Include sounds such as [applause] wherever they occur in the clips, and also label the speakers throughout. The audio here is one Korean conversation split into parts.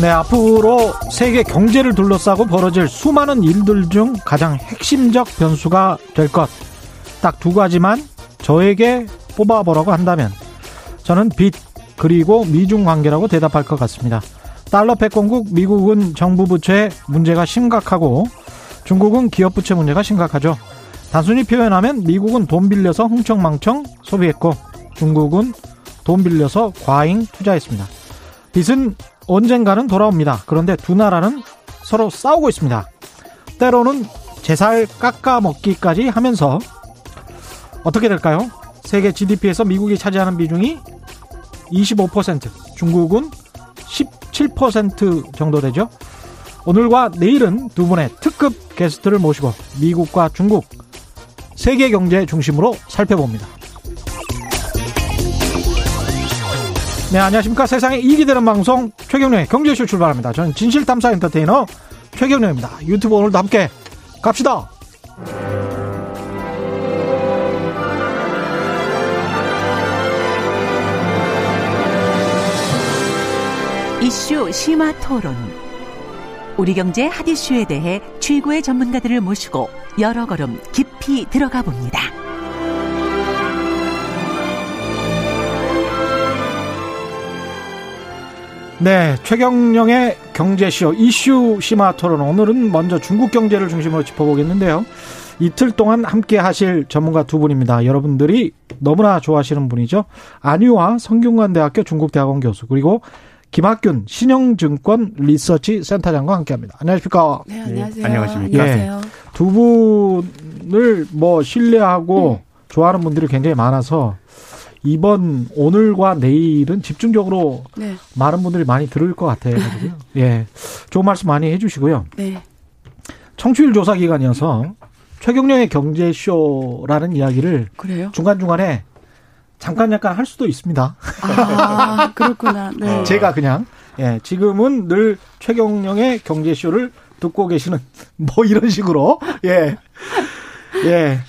Speaker 1: 네, 앞으로 세계 경제를 둘러싸고 벌어질 수많은 일들 중 가장 핵심적 변수가 될 것. 딱 두 가지만 저에게 뽑아보라고 한다면 저는 빚 그리고 미중 관계라고 대답할 것 같습니다. 달러 패권국 미국은 정부 부채 문제가 심각하고 중국은 기업 부채 문제가 심각하죠. 단순히 표현하면 미국은 돈 빌려서 흥청망청 소비했고 중국은 돈 빌려서 과잉 투자했습니다. 빚은 언젠가는 돌아옵니다. 그런데 두 나라는 서로 싸우고 있습니다. 때로는 제살 깎아 먹기까지 하면서 어떻게 될까요? 세계 GDP에서 미국이 차지하는 비중이 25%, 중국은 17% 정도 되죠. 오늘과 내일은 두 분의 특급 게스트를 모시고 미국과 중국 세계 경제 중심으로 살펴봅니다. 네, 안녕하십니까. 세상에 이익이 되는 방송 최경련의 경제쇼 출발합니다. 저는 진실탐사 엔터테이너 최경련입니다. 유튜브 오늘도 함께 갑시다.
Speaker 2: 이슈 심화 토론. 우리 경제 핫 이슈에 대해 최고의 전문가들을 모시고 여러 걸음 깊이 들어가 봅니다.
Speaker 1: 네, 최경영의 경제쇼 이슈 심화 토론. 오늘은 먼저 중국 경제를 중심으로 짚어보겠는데요. 이틀 동안 함께 하실 전문가 두 분입니다. 여러분들이 너무나 좋아하시는 분이죠. 안유화 성균관대학교 중국대학원 교수 그리고 김학균 신영증권 리서치 센터장과 함께합니다. 안녕하십니까?
Speaker 3: 네, 안녕하세요.
Speaker 4: 네, 안녕하십니까?
Speaker 1: 예. 두 분을 뭐 신뢰하고 좋아하는 분들이 굉장히 많아서 이번 오늘과 내일은 집중적으로
Speaker 3: 네,
Speaker 1: 많은 분들이 많이 들을 것 같아요. 예. 좋은 말씀 많이 해주시고요.
Speaker 3: 네,
Speaker 1: 청취율 조사 기간이어서 최경령의 경제쇼라는 이야기를
Speaker 3: 그래요?
Speaker 1: 중간중간에 잠깐 잠깐 할 수도 있습니다.
Speaker 3: 아, [laughs] 그렇구나. 네.
Speaker 1: 제가 그냥 예, 지금은 늘 최경령의 경제쇼를 듣고 계시는 뭐 이런 식으로 예. 예.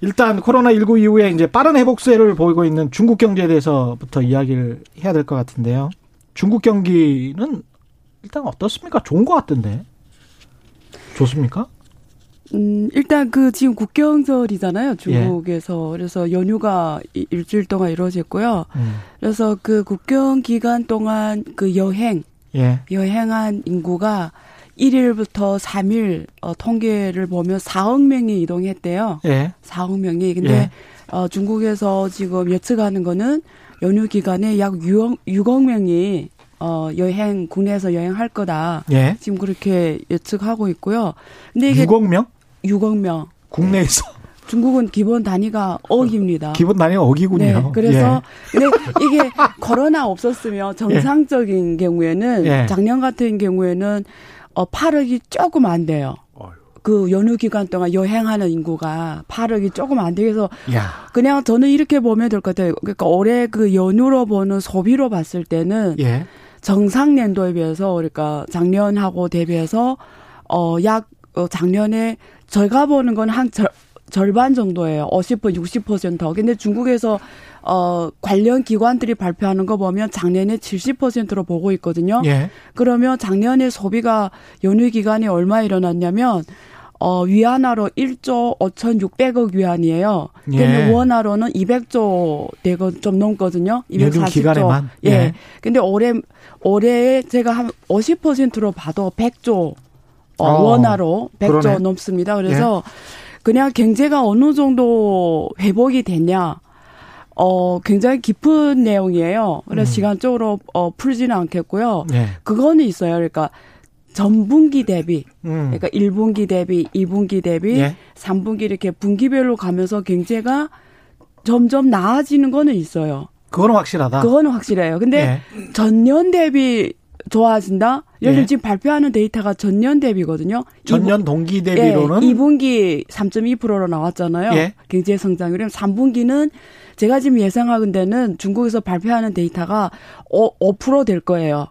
Speaker 1: 일단 코로나19 이후에 이제 빠른 회복세를 보이고 있는 중국 경제에 대해서부터 이야기를 해야 될 것 같은데요. 중국 경기는 일단 어떻습니까? 좋은 것 같던데. 좋습니까?
Speaker 3: 음, 일단 그 지금 국경절이잖아요.
Speaker 1: 예.
Speaker 3: 중국에서. 그래서 연휴가 이- 일주일 동안 이루어졌고요.
Speaker 1: 음.
Speaker 3: 그래서 그 국경 기간 동안 그 여행,
Speaker 1: 예.
Speaker 3: 여행한 인구가 1일부터 3일 어, 통계를 보면 4억 명이 이동했대요.
Speaker 1: 예.
Speaker 3: 4억 명이. 근데
Speaker 1: 예.
Speaker 3: 어, 중국에서 지금 예측하는 거는 연휴 기간에 약 6억, 6억 명이 어, 여행, 국내에서 여행할 거다.
Speaker 1: 예.
Speaker 3: 지금 그렇게 예측하고 있고요. 근데 이게
Speaker 1: 6억 명?
Speaker 3: 6억 명.
Speaker 1: 국내에서
Speaker 3: 중국은 기본 단위가 억입니다.
Speaker 1: 기본 단위가 억이군요.
Speaker 3: 네, 그래서
Speaker 1: 예.
Speaker 3: 근데 이게 [laughs] 코로나 없었으면 정상적인 경우에는
Speaker 1: 예.
Speaker 3: 작년 같은 경우에는 어 8억이 조금 안 돼요. 그 연휴 기간 동안 여행하는 인구가 8억이 조금 안 돼서
Speaker 1: 야.
Speaker 3: 그냥 저는 이렇게 보면 될 것 같아요. 그러니까 올해 그 연휴로 보는 소비로 봤을 때는
Speaker 1: 예.
Speaker 3: 정상 년도에 비해서 그러니까 작년하고 대비해서 어약 어, 작년에 저희가 보는 건한 절반 정도예요. 50% 60%. 근데 중국에서 어 관련 기관들이 발표하는 거 보면 작년에 70%로 보고 있거든요.
Speaker 1: 예.
Speaker 3: 그러면 작년에 소비가 연휴 기간에 얼마 일어났냐면 어 위안화로 1조 5,600억 위안이에요. 근데
Speaker 1: 예.
Speaker 3: 원화로는 200조 대거 좀 넘거든요.
Speaker 1: 연휴
Speaker 3: 240조.
Speaker 1: 기간에만?
Speaker 3: 예.
Speaker 1: 예.
Speaker 3: 근데 올해 올해 제가 한 50%로 봐도 100조 어,
Speaker 1: 어,
Speaker 3: 원화로 100조
Speaker 1: 그러네.
Speaker 3: 넘습니다. 그래서 그냥 경제가 어느 정도 회복이 됐냐? 어, 굉장히 깊은 내용이에요. 그래서
Speaker 1: 음.
Speaker 3: 시간적으로 어, 풀지는 않겠고요.
Speaker 1: 예.
Speaker 3: 그거는 있어요. 그러니까 전분기 대비,
Speaker 1: 음.
Speaker 3: 그러니까 1분기 대비, 2분기 대비,
Speaker 1: 예.
Speaker 3: 3분기 이렇게 분기별로 가면서 경제가 점점 나아지는 거는 있어요.
Speaker 1: 그거는 확실하다.
Speaker 3: 그거는 확실해요. 근데
Speaker 1: 예.
Speaker 3: 전년 대비 좋아진다? 예를 들면
Speaker 1: 예.
Speaker 3: 지금 발표하는 데이터가 전년 대비거든요.
Speaker 1: 전년 동기 대비로는
Speaker 3: 예, 2분기 3.2%로 나왔잖아요.
Speaker 1: 예.
Speaker 3: 경제 성장률이 3분기는 제가 지금 예상하는 데는 중국에서 발표하는 데이터가 5, 5%될 거예요.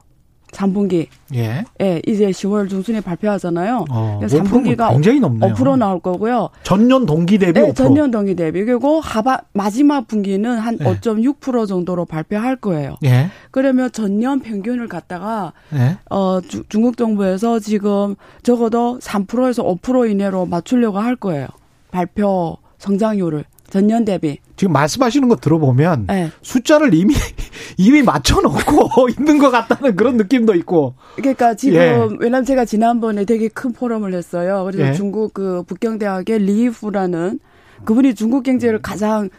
Speaker 3: 3분기.
Speaker 1: 예.
Speaker 3: 예, 이제 10월 중순에 발표하잖아요.
Speaker 1: 어,
Speaker 3: 3분기가
Speaker 1: 굉장히 높네요.
Speaker 3: 5% 나올 거고요.
Speaker 1: 전년 동기 대비
Speaker 3: 네,
Speaker 1: 5%.
Speaker 3: 전년 동기 대비. 그리고 하반 마지막 분기는 한
Speaker 1: 예.
Speaker 3: 5.6% 정도로 발표할 거예요.
Speaker 1: 예.
Speaker 3: 그러면 전년 평균을 갖다가
Speaker 1: 예.
Speaker 3: 어 주- 중국 정부에서 지금 적어도 3%에서 5% 이내로 맞추려고 할 거예요. 발표 성장률을 전년 대비.
Speaker 1: 지금 말씀하시는 거 들어보면
Speaker 3: 네.
Speaker 1: 숫자를 이미 [laughs] 이미 맞춰놓고 [laughs] 있는 것 같다는 그런 느낌도 있고.
Speaker 3: 그러니까 지금
Speaker 1: 예.
Speaker 3: 왜냐면 제가 지난번에 되게 큰 포럼을 했어요. 그래서
Speaker 1: 예.
Speaker 3: 중국 그 북경대학의 리후라는 그분이 중국 경제를 가장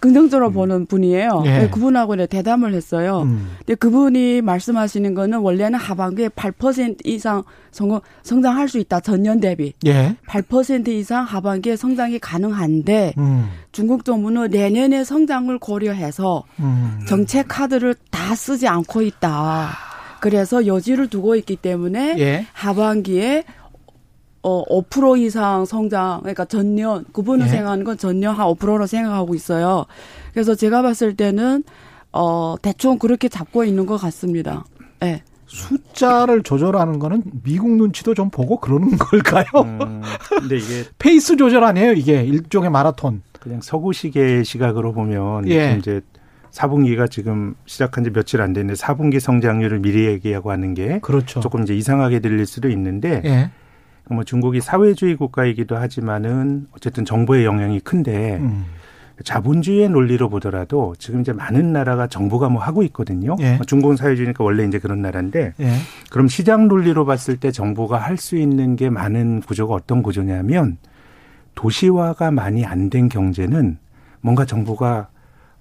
Speaker 3: 긍정적으로 보는 분이에요.
Speaker 1: 예.
Speaker 3: 네, 그분하고 이제 대담을 했어요.
Speaker 1: 음.
Speaker 3: 근데 그분이 말씀하시는 거는 원래는 하반기에 8% 이상 성공, 성장할 수 있다. 전년 대비.
Speaker 1: 예.
Speaker 3: 8% 이상 하반기에 성장이 가능한데
Speaker 1: 음.
Speaker 3: 중국 정부는 내년의 성장을 고려해서
Speaker 1: 음.
Speaker 3: 정책 카드를 다 쓰지 않고 있다. 그래서 여지를 두고 있기 때문에
Speaker 1: 예.
Speaker 3: 하반기에 어, 5% 이상 성장, 그러니까 전년, 그분은
Speaker 1: 예.
Speaker 3: 생각하는 건 전년 한 5%로 생각하고 있어요. 그래서 제가 봤을 때는, 어, 대충 그렇게 잡고 있는 것 같습니다. 예. 네.
Speaker 1: 숫자를 조절하는 거는 미국 눈치도 좀 보고 그러는 [laughs] 걸까요?
Speaker 4: 음, 근데 이게 [laughs]
Speaker 1: 페이스 조절 아니에요, 이게 일종의 마라톤.
Speaker 4: 그냥 서구식의 시각으로 보면
Speaker 1: 예.
Speaker 4: 이제 4분기가 지금 시작한 지 며칠 안 됐는데 4분기 성장률을 미리 얘기하고 하는 게
Speaker 1: 그렇죠.
Speaker 4: 조금 이제 이상하게 들릴 수도 있는데
Speaker 1: 예.
Speaker 4: 뭐 중국이 사회주의 국가이기도 하지만은 어쨌든 정부의 영향이 큰데
Speaker 1: 음.
Speaker 4: 자본주의의 논리로 보더라도 지금 이제 많은 나라가 정부가 뭐 하고 있거든요.
Speaker 1: 예.
Speaker 4: 중국은 사회주의니까 원래 이제 그런 나라인데
Speaker 1: 예.
Speaker 4: 그럼 시장 논리로 봤을 때 정부가 할 수 있는 게 많은 구조가 어떤 구조냐면 도시화가 많이 안 된 경제는 뭔가 정부가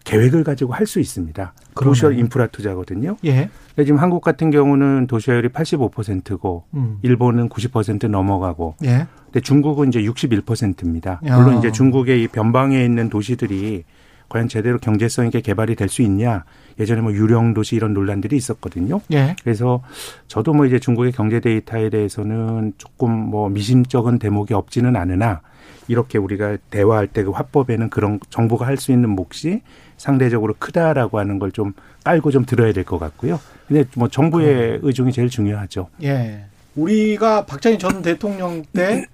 Speaker 4: 계획을 가지고 할 수 있습니다. 도시화
Speaker 1: 그러네.
Speaker 4: 인프라 투자거든요.
Speaker 1: 예.
Speaker 4: 근데 지금 한국 같은 경우는 도시화율이 85%고
Speaker 1: 음.
Speaker 4: 일본은 90% 넘어가고
Speaker 1: 예.
Speaker 4: 근데 중국은 이제 61%입니다.
Speaker 1: 야.
Speaker 4: 물론 이제 중국의 이 변방에 있는 도시들이 과연 제대로 경제성 있게 개발이 될 수 있냐. 예전에 뭐 유령 도시 이런 논란들이 있었거든요.
Speaker 1: 예.
Speaker 4: 그래서 저도 뭐 이제 중국의 경제 데이터에 대해서는 조금 뭐 미심쩍은 대목이 없지는 않으나 이렇게 우리가 대화할 때 그 화법에는 그런 정부가 할 수 있는 몫이 상대적으로 크다라고 하는 걸 좀 깔고 좀 들어야 될 것 같고요. 근데 뭐 정부의 의중이 제일 중요하죠.
Speaker 1: 예. 우리가 박정희 전 대통령 때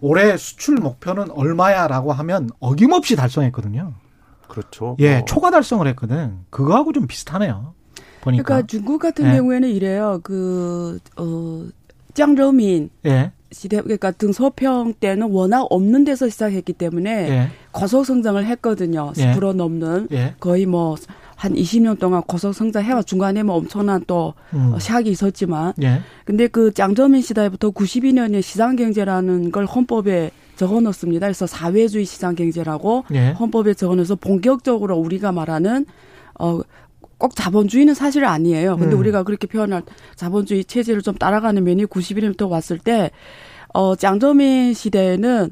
Speaker 1: 올해 수출 목표는 얼마야라고 하면 어김없이 달성했거든요.
Speaker 4: 그렇죠.
Speaker 1: 예,
Speaker 4: 뭐
Speaker 1: 초과 달성을 했거든. 그거하고 좀 비슷하네요. 보니까.
Speaker 3: 그러니까 중국 같은
Speaker 1: 네.
Speaker 3: 경우에는 이래요. 그, 어, 짱저민
Speaker 1: 예.
Speaker 3: 시대, 그러니까 등소평 때는 워낙 없는 데서 시작했기 때문에
Speaker 1: 예.
Speaker 3: 고속 성장을 했거든요.
Speaker 1: 예.
Speaker 3: 10% 넘는.
Speaker 1: 예.
Speaker 3: 거의 뭐, 한 20년 동안 고속 성장해와 중간에 뭐 엄청난 또
Speaker 1: 음.
Speaker 3: 어, 샥이 있었지만.
Speaker 1: 예.
Speaker 3: 근데 그 짱저민 시대부터 92년에 시장 경제라는 걸 헌법에 적어 놓습니다. 그래서 사회주의 시장 경제라고
Speaker 1: 예.
Speaker 3: 헌법에 적어놔서 본격적으로 우리가 말하는 어. 꼭 자본주의는 사실 아니에요. 근데
Speaker 1: 음.
Speaker 3: 우리가 그렇게 표현할 자본주의 체제를 좀 따라가는 면이 91년부터 왔을 때, 어, 짱저민 시대에는,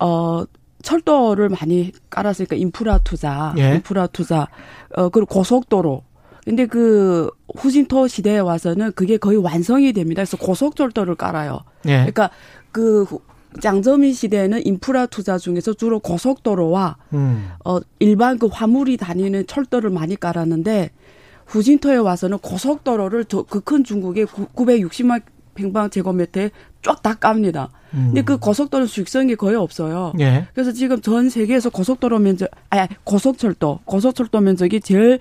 Speaker 3: 어, 철도를 많이 깔았으니까 인프라 투자,
Speaker 1: 예.
Speaker 3: 인프라 투자, 어, 그리고 고속도로. 근데 그 후진토 시대에 와서는 그게 거의 완성이 됩니다. 그래서 고속철도를 깔아요.
Speaker 1: 예.
Speaker 3: 그러니까 그 후- 장저민 시대에는 인프라 투자 중에서 주로 고속도로와
Speaker 1: 음.
Speaker 3: 어 일반 그 화물이 다니는 철도를 많이 깔았는데 후진토에 와서는 고속도로를 그 큰 중국의 960만 평방 제곱미터에 쫙 다 깝니다. 근데 그 고속도로 수익성이 거의 없어요.
Speaker 1: 음. 예.
Speaker 3: 그래서 지금 전 세계에서 고속도로 면적, 아니, 고속철도, 고속철도 면적이 제일,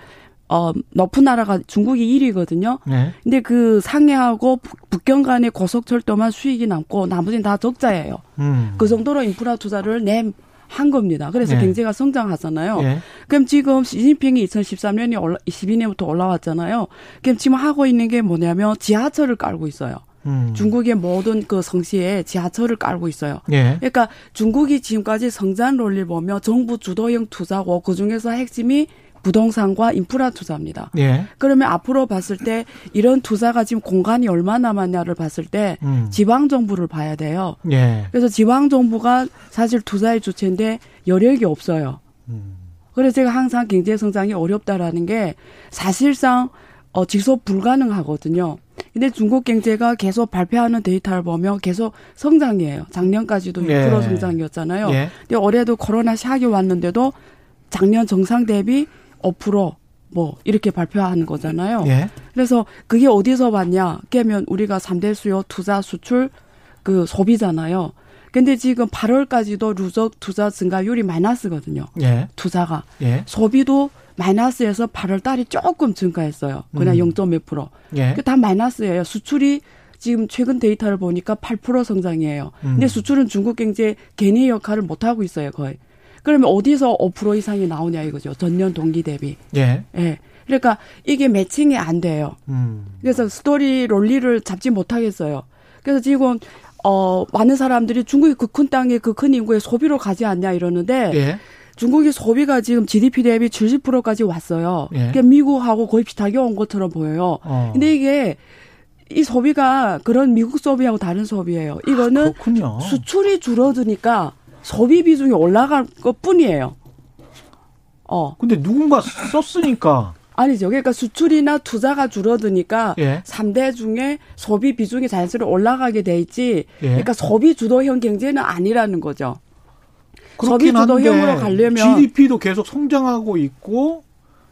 Speaker 3: 어, 높은 나라가 중국이 1위거든요.
Speaker 1: 예.
Speaker 3: 근데 그 상해하고 북- 북경 간의 고속철도만 수익이 남고 나머지는 다 적자예요.
Speaker 1: 음.
Speaker 3: 그 정도로 인프라 투자를 낸, 한 겁니다. 그래서
Speaker 1: 예.
Speaker 3: 경제가 성장하잖아요.
Speaker 1: 예.
Speaker 3: 그럼 지금 시진핑이 2013년에 올라, 22년부터 올라왔잖아요. 그럼 지금 하고 있는 게 뭐냐면 지하철을 깔고 있어요.
Speaker 1: 음.
Speaker 3: 중국의 모든 그 성시에 지하철을 깔고 있어요.
Speaker 1: 예.
Speaker 3: 그러니까 중국이 지금까지 성장 롤리를 보면 정부 주도형 투자고 그 중에서 핵심이 부동산과 인프라 투자입니다.
Speaker 1: 예.
Speaker 3: 그러면 앞으로 봤을 때 이런 투자가 지금 공간이 얼마 남았냐를 봤을 때
Speaker 1: 음.
Speaker 3: 지방 정부를 봐야 돼요.
Speaker 1: 예.
Speaker 3: 그래서 지방 정부가 사실 투자의 주체인데 여력이 없어요.
Speaker 1: 음.
Speaker 3: 그래서 제가 항상 경제 성장이 어렵다라는 게 사실상 어 지속 불가능하거든요. 근데 중국 경제가 계속 발표하는 데이터를 보면 계속 성장이에요. 작년까지도 6%
Speaker 1: 예.
Speaker 3: 성장이었잖아요.
Speaker 1: 예.
Speaker 3: 근데 올해도 코로나 샥이 왔는데도 작년 정상 대비 5%뭐 이렇게 발표하는 거잖아요.
Speaker 1: 예.
Speaker 3: 그래서 그게 어디서 봤냐? 깨면 우리가 3대 수요 투자 수출 그 소비잖아요. 근데 지금 8월까지도 누적 투자 증가율이 마이너스거든요.
Speaker 1: 예.
Speaker 3: 투자가
Speaker 1: 예.
Speaker 3: 소비도 마이너스에서 8월 달이 조금 증가했어요. 그냥
Speaker 1: 음.
Speaker 3: 0.몇 프로.
Speaker 1: 예.
Speaker 3: 그 다 마이너스예요. 수출이 지금 최근 데이터를 보니까 8% 성장이에요.
Speaker 1: 음.
Speaker 3: 근데 수출은 중국 경제 견인의 역할을 못 하고 있어요, 거의. 그러면 어디서 5% 이상이 나오냐 이거죠. 전년 동기 대비.
Speaker 1: 예.
Speaker 3: 예. 그러니까 이게 매칭이 안 돼요.
Speaker 1: 음.
Speaker 3: 그래서 스토리 논리를 잡지 못하겠어요. 그래서 지금 어 많은 사람들이 중국이 그 큰 땅에 그 큰 인구에 소비로 가지 않냐 이러는데
Speaker 1: 예.
Speaker 3: 중국의 소비가 지금 GDP 대비 70%까지 왔어요.
Speaker 1: 예.
Speaker 3: 그러니까 미국하고 거의 비슷하게 온 것처럼 보여요.
Speaker 1: 어.
Speaker 3: 근데 이게 이 소비가 그런 미국 소비하고 다른 소비예요. 이거는
Speaker 1: 아.
Speaker 3: 수출이 줄어드니까 소비 비중이 올라갈 것 뿐이에요. 어.
Speaker 1: 근데 누군가 썼으니까.
Speaker 3: 아니죠. 그러니까 수출이나 투자가 줄어드니까
Speaker 1: 예.
Speaker 3: 삼 3대 중에 소비 비중이 자연스레 올라가게 돼 있지.
Speaker 1: 예.
Speaker 3: 그러니까 소비 주도형 경제는 아니라는 거죠. 주도형으로
Speaker 1: 한데
Speaker 3: 가려면
Speaker 1: GDP도 계속 성장하고 있고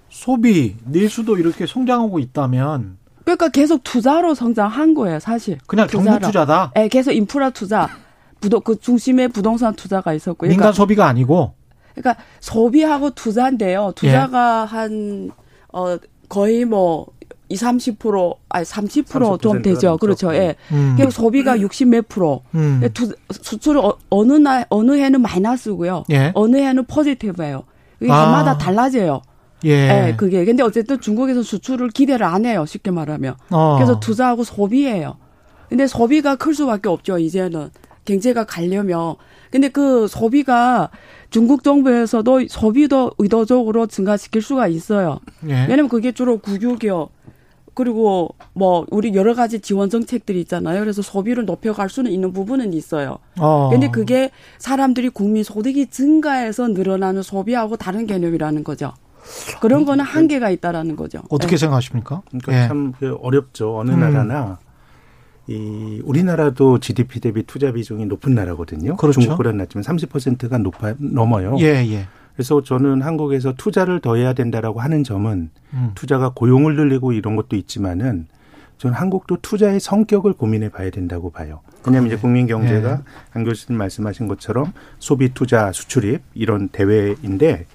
Speaker 1: 소비, 내수도 이렇게 성장하고 있다면
Speaker 3: 그러니까 계속 투자로 성장한 거예요, 사실.
Speaker 1: 그냥. 정부 투자다.
Speaker 3: 예, 계속 인프라 투자, 부도 그 중심에 부동산 투자가 있었고,
Speaker 1: 민간
Speaker 3: 그러니까,
Speaker 1: 소비가 아니고
Speaker 3: 그러니까 소비하고 투자인데요. 투자가
Speaker 1: 예.
Speaker 3: 한 어 거의 뭐 2, 30% 아니 30%좀
Speaker 4: 30%
Speaker 3: 되죠.
Speaker 4: 넘죠.
Speaker 3: 그렇죠. 예.
Speaker 1: 음.
Speaker 3: 그리고 소비가 60몇 프로.
Speaker 1: 음.
Speaker 3: 투, 수출은 어, 어느 날 어느 해는 마이너스고요.
Speaker 1: 예.
Speaker 3: 어느 해는 positive예요. 이게
Speaker 1: 아.
Speaker 3: 해마다 달라져요.
Speaker 1: 예.
Speaker 3: 예, 그게. 근데 어쨌든 중국에서 수출을 기대를 안 해요. 쉽게 말하면.
Speaker 1: 어.
Speaker 3: 그래서 투자하고 소비예요. 근데 소비가 클 수밖에 없죠. 이제는 경제가 가려면. 근데 그 소비가 중국 정부에서도 소비도 의도적으로 증가시킬 수가 있어요.
Speaker 1: 예.
Speaker 3: 왜냐면 그게 주로 국유기업 그리고 뭐 우리 여러 가지 지원 정책들이 있잖아요. 그래서 소비를 높여갈 수는 있는 부분은 있어요.
Speaker 1: 어.
Speaker 3: 근데 그게 사람들이 국민 소득이 증가해서 늘어나는 소비하고 다른 개념이라는 거죠. 그런 거는 한계가 있다라는 거죠.
Speaker 1: 어떻게
Speaker 3: 네.
Speaker 1: 생각하십니까?
Speaker 4: 그러니까
Speaker 1: 예.
Speaker 4: 참그 어렵죠. 어느
Speaker 1: 음.
Speaker 4: 나라나 이 우리나라도 GDP 대비 투자 비중이 높은 나라거든요.
Speaker 1: 그렇죠.
Speaker 4: 중국보다는 낮지만 30%가 높아 넘어요.
Speaker 1: 예, 예.
Speaker 4: 그래서 저는 한국에서 투자를 더 해야 된다라고 하는 점은
Speaker 1: 음.
Speaker 4: 투자가 고용을 늘리고 이런 것도 있지만은 저는 한국도 투자의 성격을 고민해 봐야 된다고 봐요. 왜냐하면 이제 국민 경제가
Speaker 1: 예.
Speaker 4: 한 교수님 말씀하신 것처럼 소비, 투자, 수출입 이런 대회인데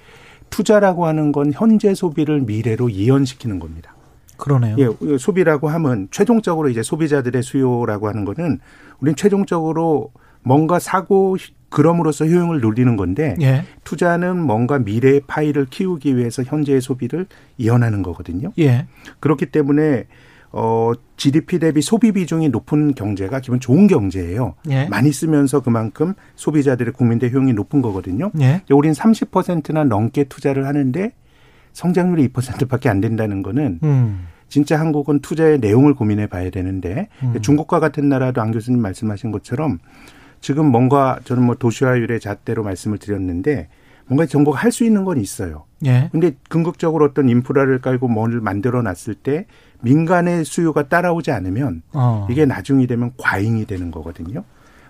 Speaker 4: 투자라고 하는 건 현재 소비를 미래로 이연시키는 겁니다.
Speaker 1: 그러네요.
Speaker 4: 예, 소비라고 하면 최종적으로 이제 소비자들의 수요라고 하는 거는 우리는 최종적으로 뭔가 사고 그럼으로써 효용을 누리는 건데
Speaker 1: 예.
Speaker 4: 투자는 뭔가 미래의 파이를 키우기 위해서 현재의 소비를 이연하는 거거든요.
Speaker 1: 예.
Speaker 4: 그렇기 때문에 어 GDP 대비 소비 비중이 높은 경제가 기본 좋은 경제예요.
Speaker 1: 예.
Speaker 4: 많이 쓰면서 그만큼 소비자들의 국민대 효용이 높은 거거든요.
Speaker 1: 예.
Speaker 4: 우린 30%나 넘게 투자를 하는데 성장률이 2%밖에 안 된다는 거는
Speaker 1: 음.
Speaker 4: 진짜 한국은 투자의 내용을 고민해 봐야 되는데
Speaker 1: 음.
Speaker 4: 중국과 같은 나라도 안 교수님 말씀하신 것처럼 지금 뭔가 저는 뭐 도시화율의 잣대로 말씀을 드렸는데 뭔가 정부가 할 수 있는 건 있어요.
Speaker 1: 예.
Speaker 4: 근데 궁극적으로 어떤 인프라를 깔고 뭐를 만들어 놨을 때 민간의 수요가 따라오지 않으면
Speaker 1: 어.
Speaker 4: 이게 나중이 되면 과잉이 되는 거거든요.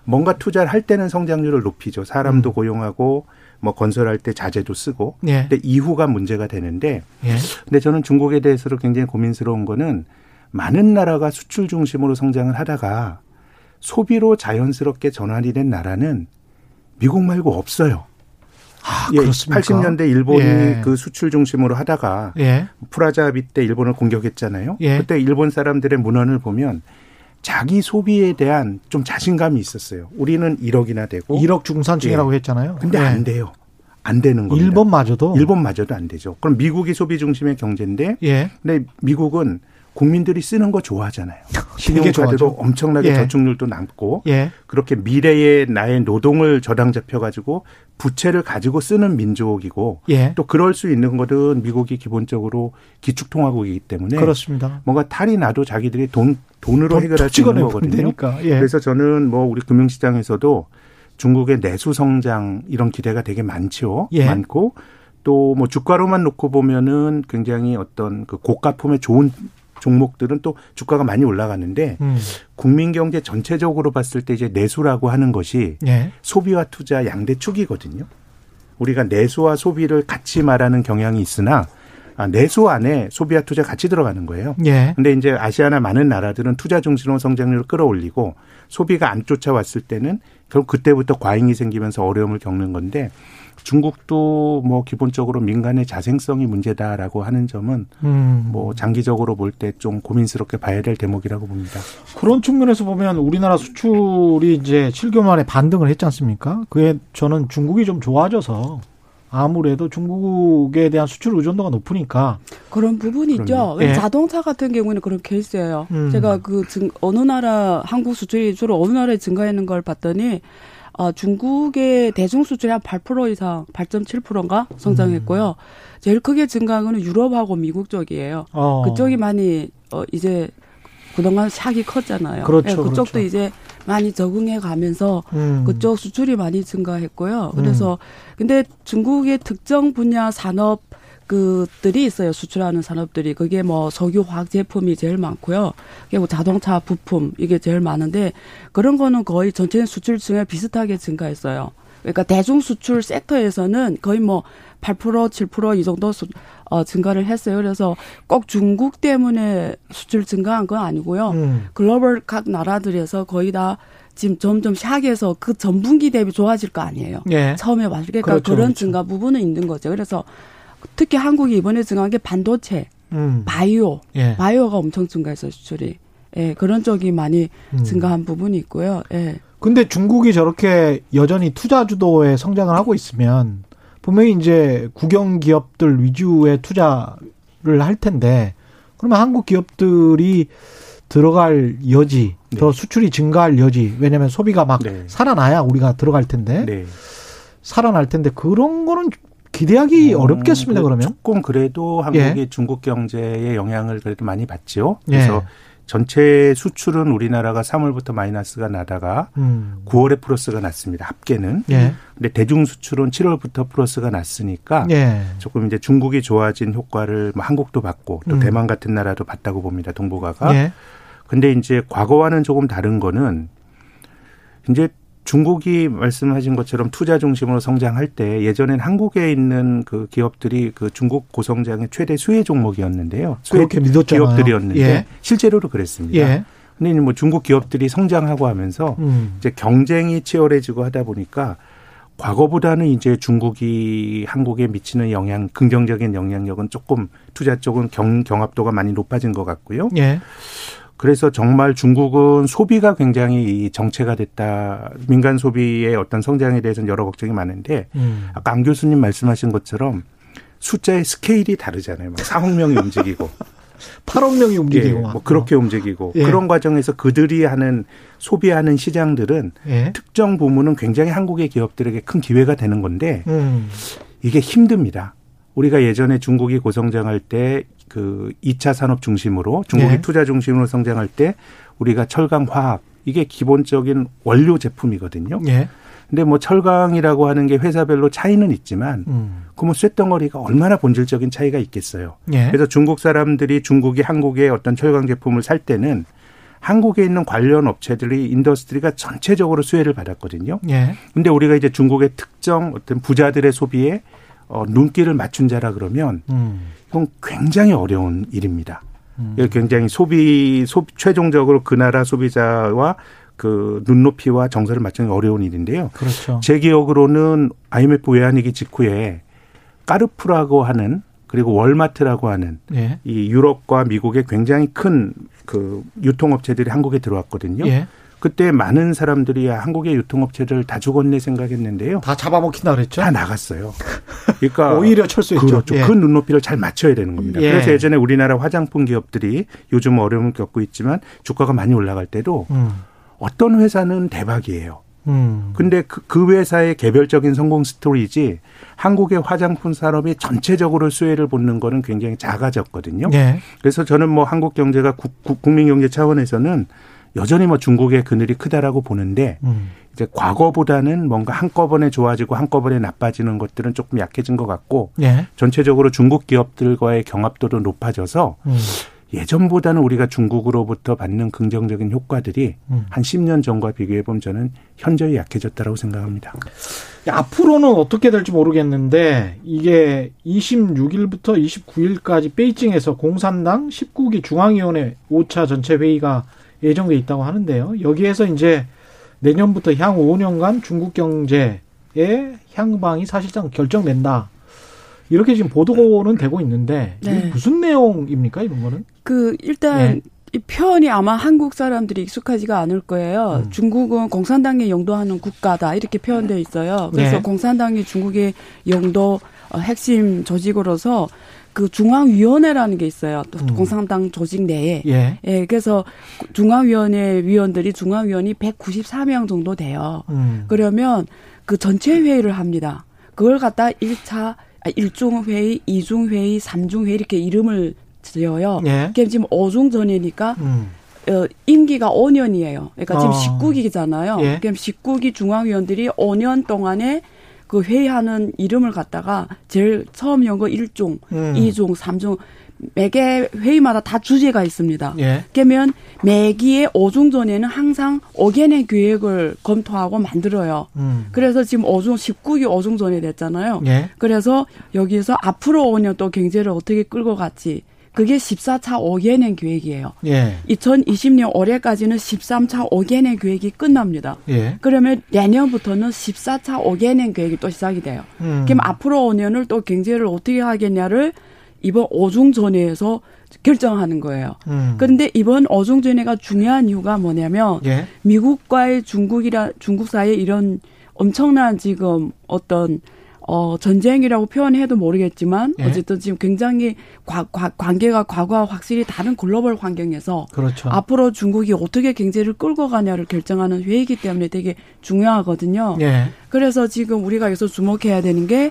Speaker 4: 뭔가 투자를 할 때는 성장률을 높이죠. 사람도
Speaker 1: 음.
Speaker 4: 고용하고 뭐 건설할 때 자재도 쓰고.
Speaker 1: 예.
Speaker 4: 근데 이후가 문제가 되는데
Speaker 1: 예.
Speaker 4: 근데 저는 중국에 대해서도 굉장히 고민스러운 거는 많은 나라가 수출 중심으로 성장을 하다가 소비로 자연스럽게 전환이 된 나라는 미국 말고 없어요.
Speaker 1: 아,
Speaker 4: 예,
Speaker 1: 그렇습니까?
Speaker 4: 80년대 일본이
Speaker 1: 예.
Speaker 4: 그 수출 중심으로 하다가
Speaker 1: 예.
Speaker 4: 프라자비 때 일본을 공격했잖아요.
Speaker 1: 예.
Speaker 4: 그때 일본 사람들의 문헌을 보면 자기 소비에 대한 좀 자신감이 있었어요. 우리는 1억이나 되고
Speaker 1: 1억 중산층이라고 했잖아요.
Speaker 4: 근데
Speaker 1: 예.
Speaker 4: 안 돼요. 안 되는 겁니다.
Speaker 1: 일본마저도
Speaker 4: 일본마저도 안 되죠. 그럼 미국이 소비 중심의 경제인데
Speaker 1: 예.
Speaker 4: 근데 미국은 국민들이 쓰는 거 좋아하잖아요. [laughs]
Speaker 1: 좋아하죠.
Speaker 4: 엄청나게
Speaker 1: 예.
Speaker 4: 저축률도 남고
Speaker 1: 예.
Speaker 4: 그렇게 미래의 나의 노동을 저당 잡혀가지고 부채를 가지고 쓰는 민족이고
Speaker 1: 예.
Speaker 4: 또 그럴 수 있는 것은 미국이 기본적으로 기축통화국이기 때문에
Speaker 1: 그렇습니다.
Speaker 4: 뭔가 탈이 나도 자기들이 돈 돈으로
Speaker 1: 돈
Speaker 4: 해결할 수 있는 거거든요.
Speaker 1: 예.
Speaker 4: 그래서 저는 뭐 우리 금융시장에서도 중국의 내수 성장 이런 기대가 되게 많죠.
Speaker 1: 예.
Speaker 4: 많고 또 뭐 주가로만 놓고 보면은 굉장히 어떤 그 고가품의 좋은 종목들은 또 주가가 많이 올라가는데
Speaker 1: 음.
Speaker 4: 국민 경제 전체적으로 봤을 때 이제 내수라고 하는 것이
Speaker 1: 예.
Speaker 4: 소비와 투자 양대 축이거든요. 우리가 내수와 소비를 같이 말하는 경향이 있으나 아, 내수 안에 소비와 투자 같이 들어가는 거예요.
Speaker 1: 예.
Speaker 4: 근데 이제 아시아나 많은 나라들은 투자 중심으로 성장률을 끌어올리고 소비가 안 쫓아왔을 때는 결국 그때부터 과잉이 생기면서 어려움을 겪는 건데 중국도 뭐 기본적으로 민간의 자생성이 문제다라고 하는 점은
Speaker 1: 음.
Speaker 4: 뭐 장기적으로 볼 때 좀 고민스럽게 봐야 될 대목이라고 봅니다.
Speaker 1: 그런 측면에서 보면 우리나라 수출이 이제 7개월 만에 반등을 했지 않습니까? 그게 저는 중국이 좀 좋아져서 아무래도 중국에 대한 수출 의존도가 높으니까
Speaker 3: 그런 부분이 있죠.
Speaker 1: 예.
Speaker 3: 자동차 같은 경우는 그런 케이스예요.
Speaker 1: 음.
Speaker 3: 제가 그 증, 어느 나라 한국 수출이 주로 어느 나라에 증가하는 걸 봤더니 아, 중국의 대중 수출이 한 8% 이상, 8.7%인가 성장했고요. 제일 크게 증가한 거는 유럽하고 미국 쪽이에요.
Speaker 1: 어.
Speaker 3: 그쪽이 많이 어 이제 그동안 샥이 컸잖아요.
Speaker 1: 그렇죠,
Speaker 3: 예, 그쪽도
Speaker 1: 그렇죠.
Speaker 3: 이제 많이 적응해 가면서
Speaker 1: 음.
Speaker 3: 그쪽 수출이 많이 증가했고요. 그래서 근데 중국의 특정 분야 산업 그들이 있어요. 수출하는 산업들이 그게 뭐 석유 화학 제품이 제일 많고요. 그리고 자동차 부품 이게 제일 많은데 그런 거는 거의 전체 수출 증에 비슷하게 증가했어요. 그러니까 대중 수출 섹터에서는 거의 뭐 8% 7%이 정도 수, 어, 증가를 했어요. 그래서 꼭 중국 때문에 수출 증가한 건 아니고요.
Speaker 1: 음.
Speaker 3: 글로벌 각 나라들에서 거의 다 지금 점점 샥에서 그 전분기 대비 좋아질 거 아니에요.
Speaker 1: 예.
Speaker 3: 처음에 봤을 때 그러니까
Speaker 1: 그렇죠,
Speaker 3: 그런
Speaker 1: 그렇죠.
Speaker 3: 증가 부분은 있는 거죠. 그래서 특히 한국이 이번에 증가한 게 반도체,
Speaker 1: 음.
Speaker 3: 바이오,
Speaker 1: 예.
Speaker 3: 바이오가 엄청 증가했어요 수출이. 예, 그런 쪽이 많이
Speaker 1: 음.
Speaker 3: 증가한 부분이 있고요. 예.
Speaker 1: 근데 중국이 저렇게 여전히 투자 주도의 성장을 하고 있으면 분명히 이제 국영 기업들 위주의 투자를 할 텐데 그러면 한국 기업들이 들어갈 여지,
Speaker 4: 네.
Speaker 1: 더 수출이 증가할 여지. 왜냐하면 소비가 막
Speaker 4: 네.
Speaker 1: 살아나야 우리가 들어갈 텐데
Speaker 4: 네.
Speaker 1: 살아날 텐데 그런 거는 기대하기
Speaker 4: 음,
Speaker 1: 어렵겠습니다.
Speaker 4: 그
Speaker 1: 그러면
Speaker 4: 조금 그래도 한국이 중국 경제의 영향을 그래도 많이 받죠. 그래서 전체 수출은 우리나라가 3월부터 마이너스가 나다가
Speaker 1: 음.
Speaker 4: 9월에 플러스가 났습니다. 합계는.
Speaker 1: 예,
Speaker 4: 근데 대중 수출은 7월부터 플러스가 났으니까
Speaker 1: 예,
Speaker 4: 조금 이제 중국이 좋아진 효과를 뭐 한국도 받고 또
Speaker 1: 음.
Speaker 4: 대만 같은 나라도 봤다고 봅니다. 동북아가.
Speaker 1: 예,
Speaker 4: 근데 이제 과거와는 조금 다른 거는 이제 중국이 말씀하신 것처럼 투자 중심으로 성장할 때 예전엔 한국에 있는 그 기업들이 그 중국 고성장의 최대 수혜 종목이었는데요. 수혜. 기업들이었는데
Speaker 1: 예.
Speaker 4: 실제로도 그랬습니다.
Speaker 1: 예,
Speaker 4: 근데 뭐 중국 기업들이 성장하고 하면서
Speaker 1: 음.
Speaker 4: 이제 경쟁이 치열해지고 하다 보니까 과거보다는 이제 중국이 한국에 미치는 영향, 긍정적인 영향력은 조금 투자 쪽은 경, 경합도가 많이 높아진 것 같고요.
Speaker 1: 예,
Speaker 4: 그래서 정말 중국은 소비가 굉장히 이 정체가 됐다. 민간 소비의 어떤 성장에 대해서는 여러 걱정이 많은데
Speaker 1: 음.
Speaker 4: 아까 안 교수님 말씀하신 것처럼 숫자의 스케일이 다르잖아요. 막 4억 명이 움직이고 [laughs]
Speaker 1: 8억 명이
Speaker 4: 예,
Speaker 1: 움직이고 막.
Speaker 4: 뭐 그렇게 움직이고
Speaker 1: 예.
Speaker 4: 그런 과정에서 그들이 하는 소비하는 시장들은
Speaker 1: 예,
Speaker 4: 특정 부문은 굉장히 한국의 기업들에게 큰 기회가 되는 건데
Speaker 1: 음.
Speaker 4: 이게 힘듭니다. 우리가 예전에 중국이 고성장할 때 그 2차 산업 중심으로 중국이
Speaker 1: 네.
Speaker 4: 투자 중심으로 성장할 때 우리가 철강 화학 이게 기본적인 원료 제품이거든요.
Speaker 1: 예,
Speaker 4: 근데 뭐 철강이라고 하는 게 회사별로 차이는 있지만
Speaker 1: 음.
Speaker 4: 그러면 쇳덩어리가 얼마나 본질적인 차이가 있겠어요.
Speaker 1: 예,
Speaker 4: 그래서 중국 사람들이 중국이 한국의 어떤 철강 제품을 살 때는 한국에 있는 관련 업체들이 industry가 전체적으로 수혜를 받았거든요.
Speaker 1: 예,
Speaker 4: 근데 우리가 이제 중국의 특정 어떤 부자들의 소비에 어, 눈길을 맞춘 자라 그러면
Speaker 1: 음.
Speaker 4: 이건 굉장히 어려운 일입니다.
Speaker 1: 음.
Speaker 4: 굉장히 소비, 소 최종적으로 그 나라 소비자와 그 눈높이와 정서를 맞추는 게 어려운 일인데요.
Speaker 1: 그렇죠.
Speaker 4: 제 기억으로는 IMF 외환위기 직후에 까르푸라고 하는 그리고 월마트라고 하는
Speaker 1: 예,
Speaker 4: 이 유럽과 미국의 굉장히 큰 그 유통업체들이 한국에 들어왔거든요.
Speaker 1: 예.
Speaker 4: 그때 많은 사람들이 한국의 유통업체를 다 죽었네 생각했는데요.
Speaker 1: 다 잡아먹힌다 그랬죠.
Speaker 4: 다 나갔어요. 그러니까 [laughs]
Speaker 1: 오히려 철수했죠.
Speaker 4: 그렇죠.
Speaker 1: 예.
Speaker 4: 그 눈높이를 잘 맞춰야 되는 겁니다.
Speaker 1: 예.
Speaker 4: 그래서 예전에 우리나라 화장품 기업들이 요즘 어려움을 겪고 있지만 주가가 많이 올라갈 때도
Speaker 1: 음,
Speaker 4: 어떤 회사는 대박이에요.
Speaker 1: 음.
Speaker 4: 근데 그, 그 회사의 개별적인 성공 스토리지 한국의 화장품 산업이 전체적으로 수혜를 보는 거는 굉장히 작아졌거든요.
Speaker 1: 예,
Speaker 4: 그래서 저는 뭐 한국 경제가 국, 국, 국민 경제 차원에서는 여전히 뭐 중국의 그늘이 크다라고 보는데
Speaker 1: 음.
Speaker 4: 이제 과거보다는 뭔가 한꺼번에 좋아지고 한꺼번에 나빠지는 것들은 조금 약해진 것 같고
Speaker 1: 예,
Speaker 4: 전체적으로 중국 기업들과의 경합도도 높아져서
Speaker 1: 음.
Speaker 4: 예전보다는 우리가 중국으로부터 받는 긍정적인 효과들이
Speaker 1: 음.
Speaker 4: 한 10년 전과 비교해 보면 저는 현저히 약해졌다고 생각합니다.
Speaker 1: 앞으로는 어떻게 될지 모르겠는데 이게 26일부터 29일까지 베이징에서 공산당 19기 중앙위원회 5차 전체 회의가 예정돼 있다고 하는데요. 여기에서 이제 내년부터 향후 5년간 중국 경제의 향방이 사실상 결정된다. 이렇게 지금 보도는 되고 있는데 이게
Speaker 3: 네.
Speaker 1: 무슨 내용입니까 이런 거는?
Speaker 3: 그 일단
Speaker 1: 예.
Speaker 3: 이 표현이 아마 한국 사람들이 익숙하지가 않을 거예요.
Speaker 1: 음.
Speaker 3: 중국은 공산당이 영도하는 국가다 이렇게 표현되어 있어요. 그래서
Speaker 1: 네.
Speaker 3: 공산당이 중국의 영도 어, 핵심 조직으로서 그 중앙위원회라는 게 있어요. 또
Speaker 1: 음.
Speaker 3: 공산당 조직 내에.
Speaker 1: 예.
Speaker 3: 예, 그래서 중앙위원회 위원들이 중앙위원이 194명 정도 돼요.
Speaker 1: 음.
Speaker 3: 그러면 그 전체 회의를 합니다. 그걸 갖다 1차, 아, 1중 회의, 2중 회의, 3중 회의 이렇게 이름을 지어요.
Speaker 1: 예.
Speaker 3: 그게 지금 5중 전이니까
Speaker 1: 음.
Speaker 3: 어, 임기가 5년이에요. 그러니까 지금
Speaker 1: 어.
Speaker 3: 19기잖아요.
Speaker 1: 예.
Speaker 3: 그럼 19기 중앙위원들이 5년 동안에 그 회의하는 이름을 갖다가 제일 처음 연거 1중,
Speaker 1: 음.
Speaker 3: 2중, 3중 매개 회의마다 다 주제가 있습니다.
Speaker 1: 예.
Speaker 3: 그러면 매기의 5중 전에는 항상 5개의 계획을 검토하고 만들어요.
Speaker 1: 음.
Speaker 3: 그래서 지금 5중 19기 5중 전이 됐잖아요.
Speaker 1: 예.
Speaker 3: 그래서 여기서 앞으로 5년 또 경제를 어떻게 끌고 갔지. 그게 14차 5개년 계획이에요.
Speaker 1: 예.
Speaker 3: 2020년 올해까지는 13차 5개년 계획이 끝납니다.
Speaker 1: 예.
Speaker 3: 그러면 내년부터는 14차 5개년 계획이 또 시작이 돼요.
Speaker 1: 음.
Speaker 3: 그럼 앞으로 5년을 또 경제를 어떻게 하겠냐를 이번 오중전회에서 결정하는 거예요.
Speaker 1: 음.
Speaker 3: 그런데 이번 오중전회가 중요한 이유가 뭐냐면
Speaker 1: 예.
Speaker 3: 미국과의 중국이라 중국 사이에 이런 엄청난 지금 어떤 어 전쟁이라고 표현해도 모르겠지만
Speaker 1: 예.
Speaker 3: 어쨌든 지금 굉장히 과, 과, 관계가 과거와 확실히 다른 글로벌 환경에서
Speaker 1: 그렇죠.
Speaker 3: 앞으로 중국이 어떻게 경제를 끌고 가냐를 결정하는 회의이기 때문에 되게 중요하거든요.
Speaker 1: 예.
Speaker 3: 그래서 지금 우리가 여기서 주목해야 되는 게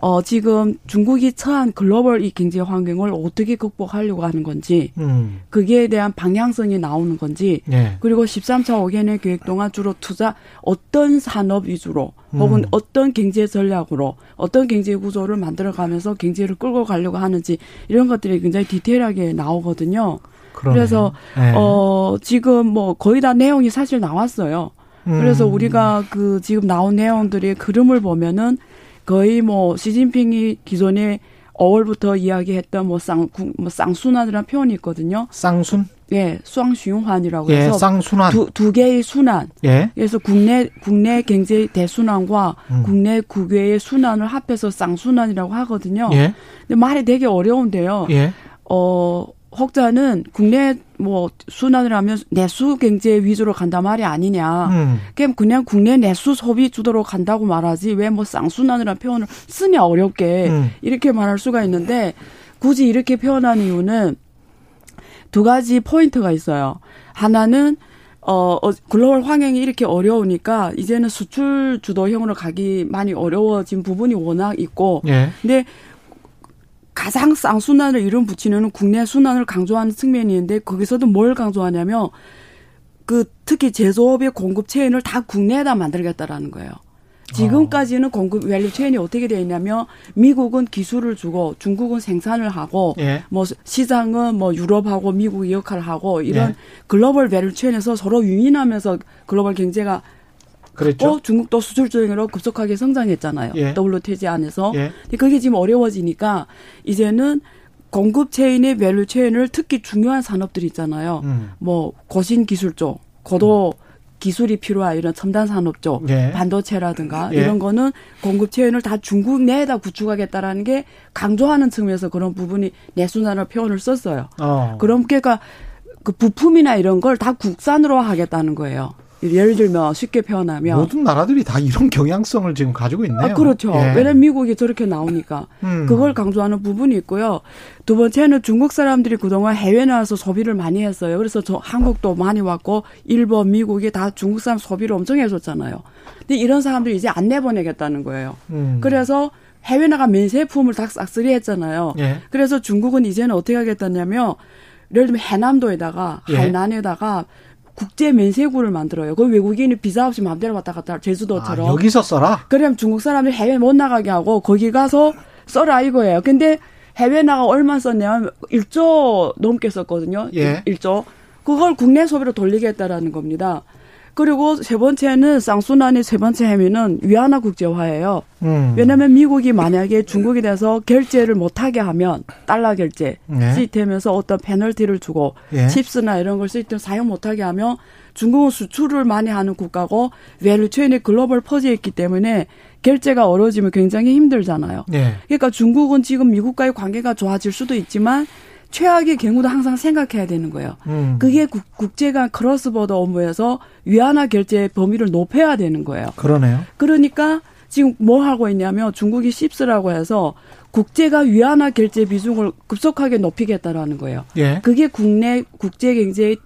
Speaker 3: 어, 지금 중국이 처한 글로벌 이 경제 환경을 어떻게 극복하려고 하는 건지,
Speaker 1: 음.
Speaker 3: 거기에 대한 방향성이 나오는 건지,
Speaker 1: 예.
Speaker 3: 그리고 13차 5개년 계획 동안 주로 투자 어떤 산업 위주로 혹은
Speaker 1: 음.
Speaker 3: 어떤 경제 전략으로 어떤 경제 구조를 만들어 가면서 경제를 끌고 가려고 하는지 이런 것들이 굉장히 디테일하게 나오거든요.
Speaker 1: 그러네요.
Speaker 3: 그래서
Speaker 1: 예.
Speaker 3: 어 지금 뭐 거의 다 내용이 사실 나왔어요. 그래서
Speaker 1: 음.
Speaker 3: 우리가 그 지금 나온 내용들의 그림을 보면은 거의 뭐 시진핑이 기존에 5월부터 이야기했던 뭐 쌍, 구- 뭐 쌍순환이라는 표현이 있거든요.
Speaker 1: 쌍순?
Speaker 3: 예, 수황循환이라고
Speaker 1: 예,
Speaker 3: 해서
Speaker 1: 쌍순환.
Speaker 3: 두, 두 개의 순환.
Speaker 1: 예.
Speaker 3: 그래서 국내 국내 경제 대순환과
Speaker 1: 음.
Speaker 3: 국내 국외의 순환을 합해서 쌍순환이라고 하거든요.
Speaker 1: 예.
Speaker 3: 근데 말이 되게 어려운데요.
Speaker 1: 예.
Speaker 3: 어, 혹자는 국내 뭐 순환을 하면 내수 경제 위주로 간다 말이 아니냐.
Speaker 1: 음.
Speaker 3: 그냥 그냥 국내 내수 소비 주도로 간다고 말하지 왜 뭐 쌍순환이라는 표현을 쓰냐 어렵게
Speaker 1: 음.
Speaker 3: 이렇게 말할 수가 있는데 굳이 이렇게 표현한 이유는 두 가지 포인트가 있어요. 하나는 어, 어, 글로벌 환경이 이렇게 어려우니까 이제는 수출 주도형으로 가기 많이 어려워진 부분이 워낙 있고
Speaker 1: 예.
Speaker 3: 근데 가장 쌍순환을 이름 붙이는 국내 순환을 강조하는 측면이 있는데 거기서도 뭘 강조하냐면 그 특히 제조업의 공급 체인을 다 국내에다 만들겠다라는 거예요. 지금까지는 공급 value chain이 어떻게 되어 있냐면 미국은 기술을 주고 중국은 생산을 하고
Speaker 1: 예.
Speaker 3: 뭐 시장은 뭐 유럽하고 미국이 역할을 하고 이런
Speaker 1: 예.
Speaker 3: 글로벌 value chain에서 서로 win-win하면서 글로벌 경제가
Speaker 1: 그랬죠.
Speaker 3: 어, 중국도 수출 주도형으로 급속하게 성장했잖아요.
Speaker 1: 예.
Speaker 3: WTO 안에서.
Speaker 1: 예.
Speaker 3: 근데 그게 지금 어려워지니까 이제는 공급 체인의 value chain을 특히 중요한 산업들이 있잖아요.
Speaker 1: 음.
Speaker 3: 뭐 고신 기술 쪽, 고도 기술이 필요한 이런 첨단 산업 쪽,
Speaker 1: 예.
Speaker 3: 반도체라든가
Speaker 1: 예.
Speaker 3: 이런 거는 공급 체인을 다 중국 내에다 구축하겠다라는 게 강조하는 측면에서 그런 부분이 내순환을 표현을 썼어요.
Speaker 1: 어.
Speaker 3: 그럼 그러니까 그 부품이나 이런 걸 다 국산으로 하겠다는 거예요. 예를 들면 쉽게 표현하면
Speaker 1: 모든 나라들이 다 이런 경향성을 지금 가지고 있네요.
Speaker 3: 아, 그렇죠.
Speaker 1: 예.
Speaker 3: 왜냐면 미국이 저렇게 나오니까.
Speaker 1: 음.
Speaker 3: 그걸 강조하는 부분이 있고요. 두 번째는 중국 사람들이 그동안 해외 나와서 소비를 많이 했어요. 그래서 저 한국도 많이 왔고, 일본, 미국이 다 중국 사람 소비를 엄청 해줬잖아요. 근데 이런 사람들이 이제 안 내보내겠다는 거예요.
Speaker 1: 음.
Speaker 3: 그래서 해외 나가 면세품을 다 싹쓸이 했잖아요.
Speaker 1: 예.
Speaker 3: 그래서 중국은 이제는 어떻게 하겠다냐면, 예를 들면 해남도에다가, 예.海南에다가 국제 면세구를 만들어요. 그 외국인이 비자 없이 마음대로 왔다 갔다
Speaker 1: 아,
Speaker 3: 제주도처럼.
Speaker 1: 여기서 써라.
Speaker 3: 그럼 중국 사람들이 해외 못 나가게 하고 거기 가서 써라 이거예요. 근데 해외 나가 얼마 썼냐면 1조 넘게 썼거든요.
Speaker 1: 예.
Speaker 3: 1조. 그걸 국내 소비로 돌리겠다라는 겁니다. 그리고 세 번째는 쌍순환의 세 번째 행위는 위안화 국제화예요.
Speaker 1: 음.
Speaker 3: 왜냐하면 미국이 만약에 중국에 대해서 결제를 못하게 하면 달러 결제
Speaker 1: 네.
Speaker 3: 시스템에서 어떤 페널티를 주고
Speaker 1: 예.
Speaker 3: CHIPS나 이런 걸 시스템 사용 못하게 하면 중국은 수출을 많이 하는 국가고 value chain이 글로벌 퍼져 있기 때문에 결제가 어려워지면 굉장히 힘들잖아요.
Speaker 1: 예.
Speaker 3: 그러니까 중국은 지금 미국과의 관계가 좋아질 수도 있지만 최악의 경우도 항상 생각해야 되는 거예요.
Speaker 1: 음.
Speaker 3: 그게 국, 국제간 크로스버더 업무에서 위안화 결제 범위를 높여야 되는 거예요.
Speaker 1: 그러네요.
Speaker 3: 그러니까 지금 뭐 하고 있냐면 중국이 씹스라고 해서 국제가 위안화 결제 비중을 급속하게 높이겠다라는 거예요.
Speaker 1: 예.
Speaker 3: 그게 국내 국제 경제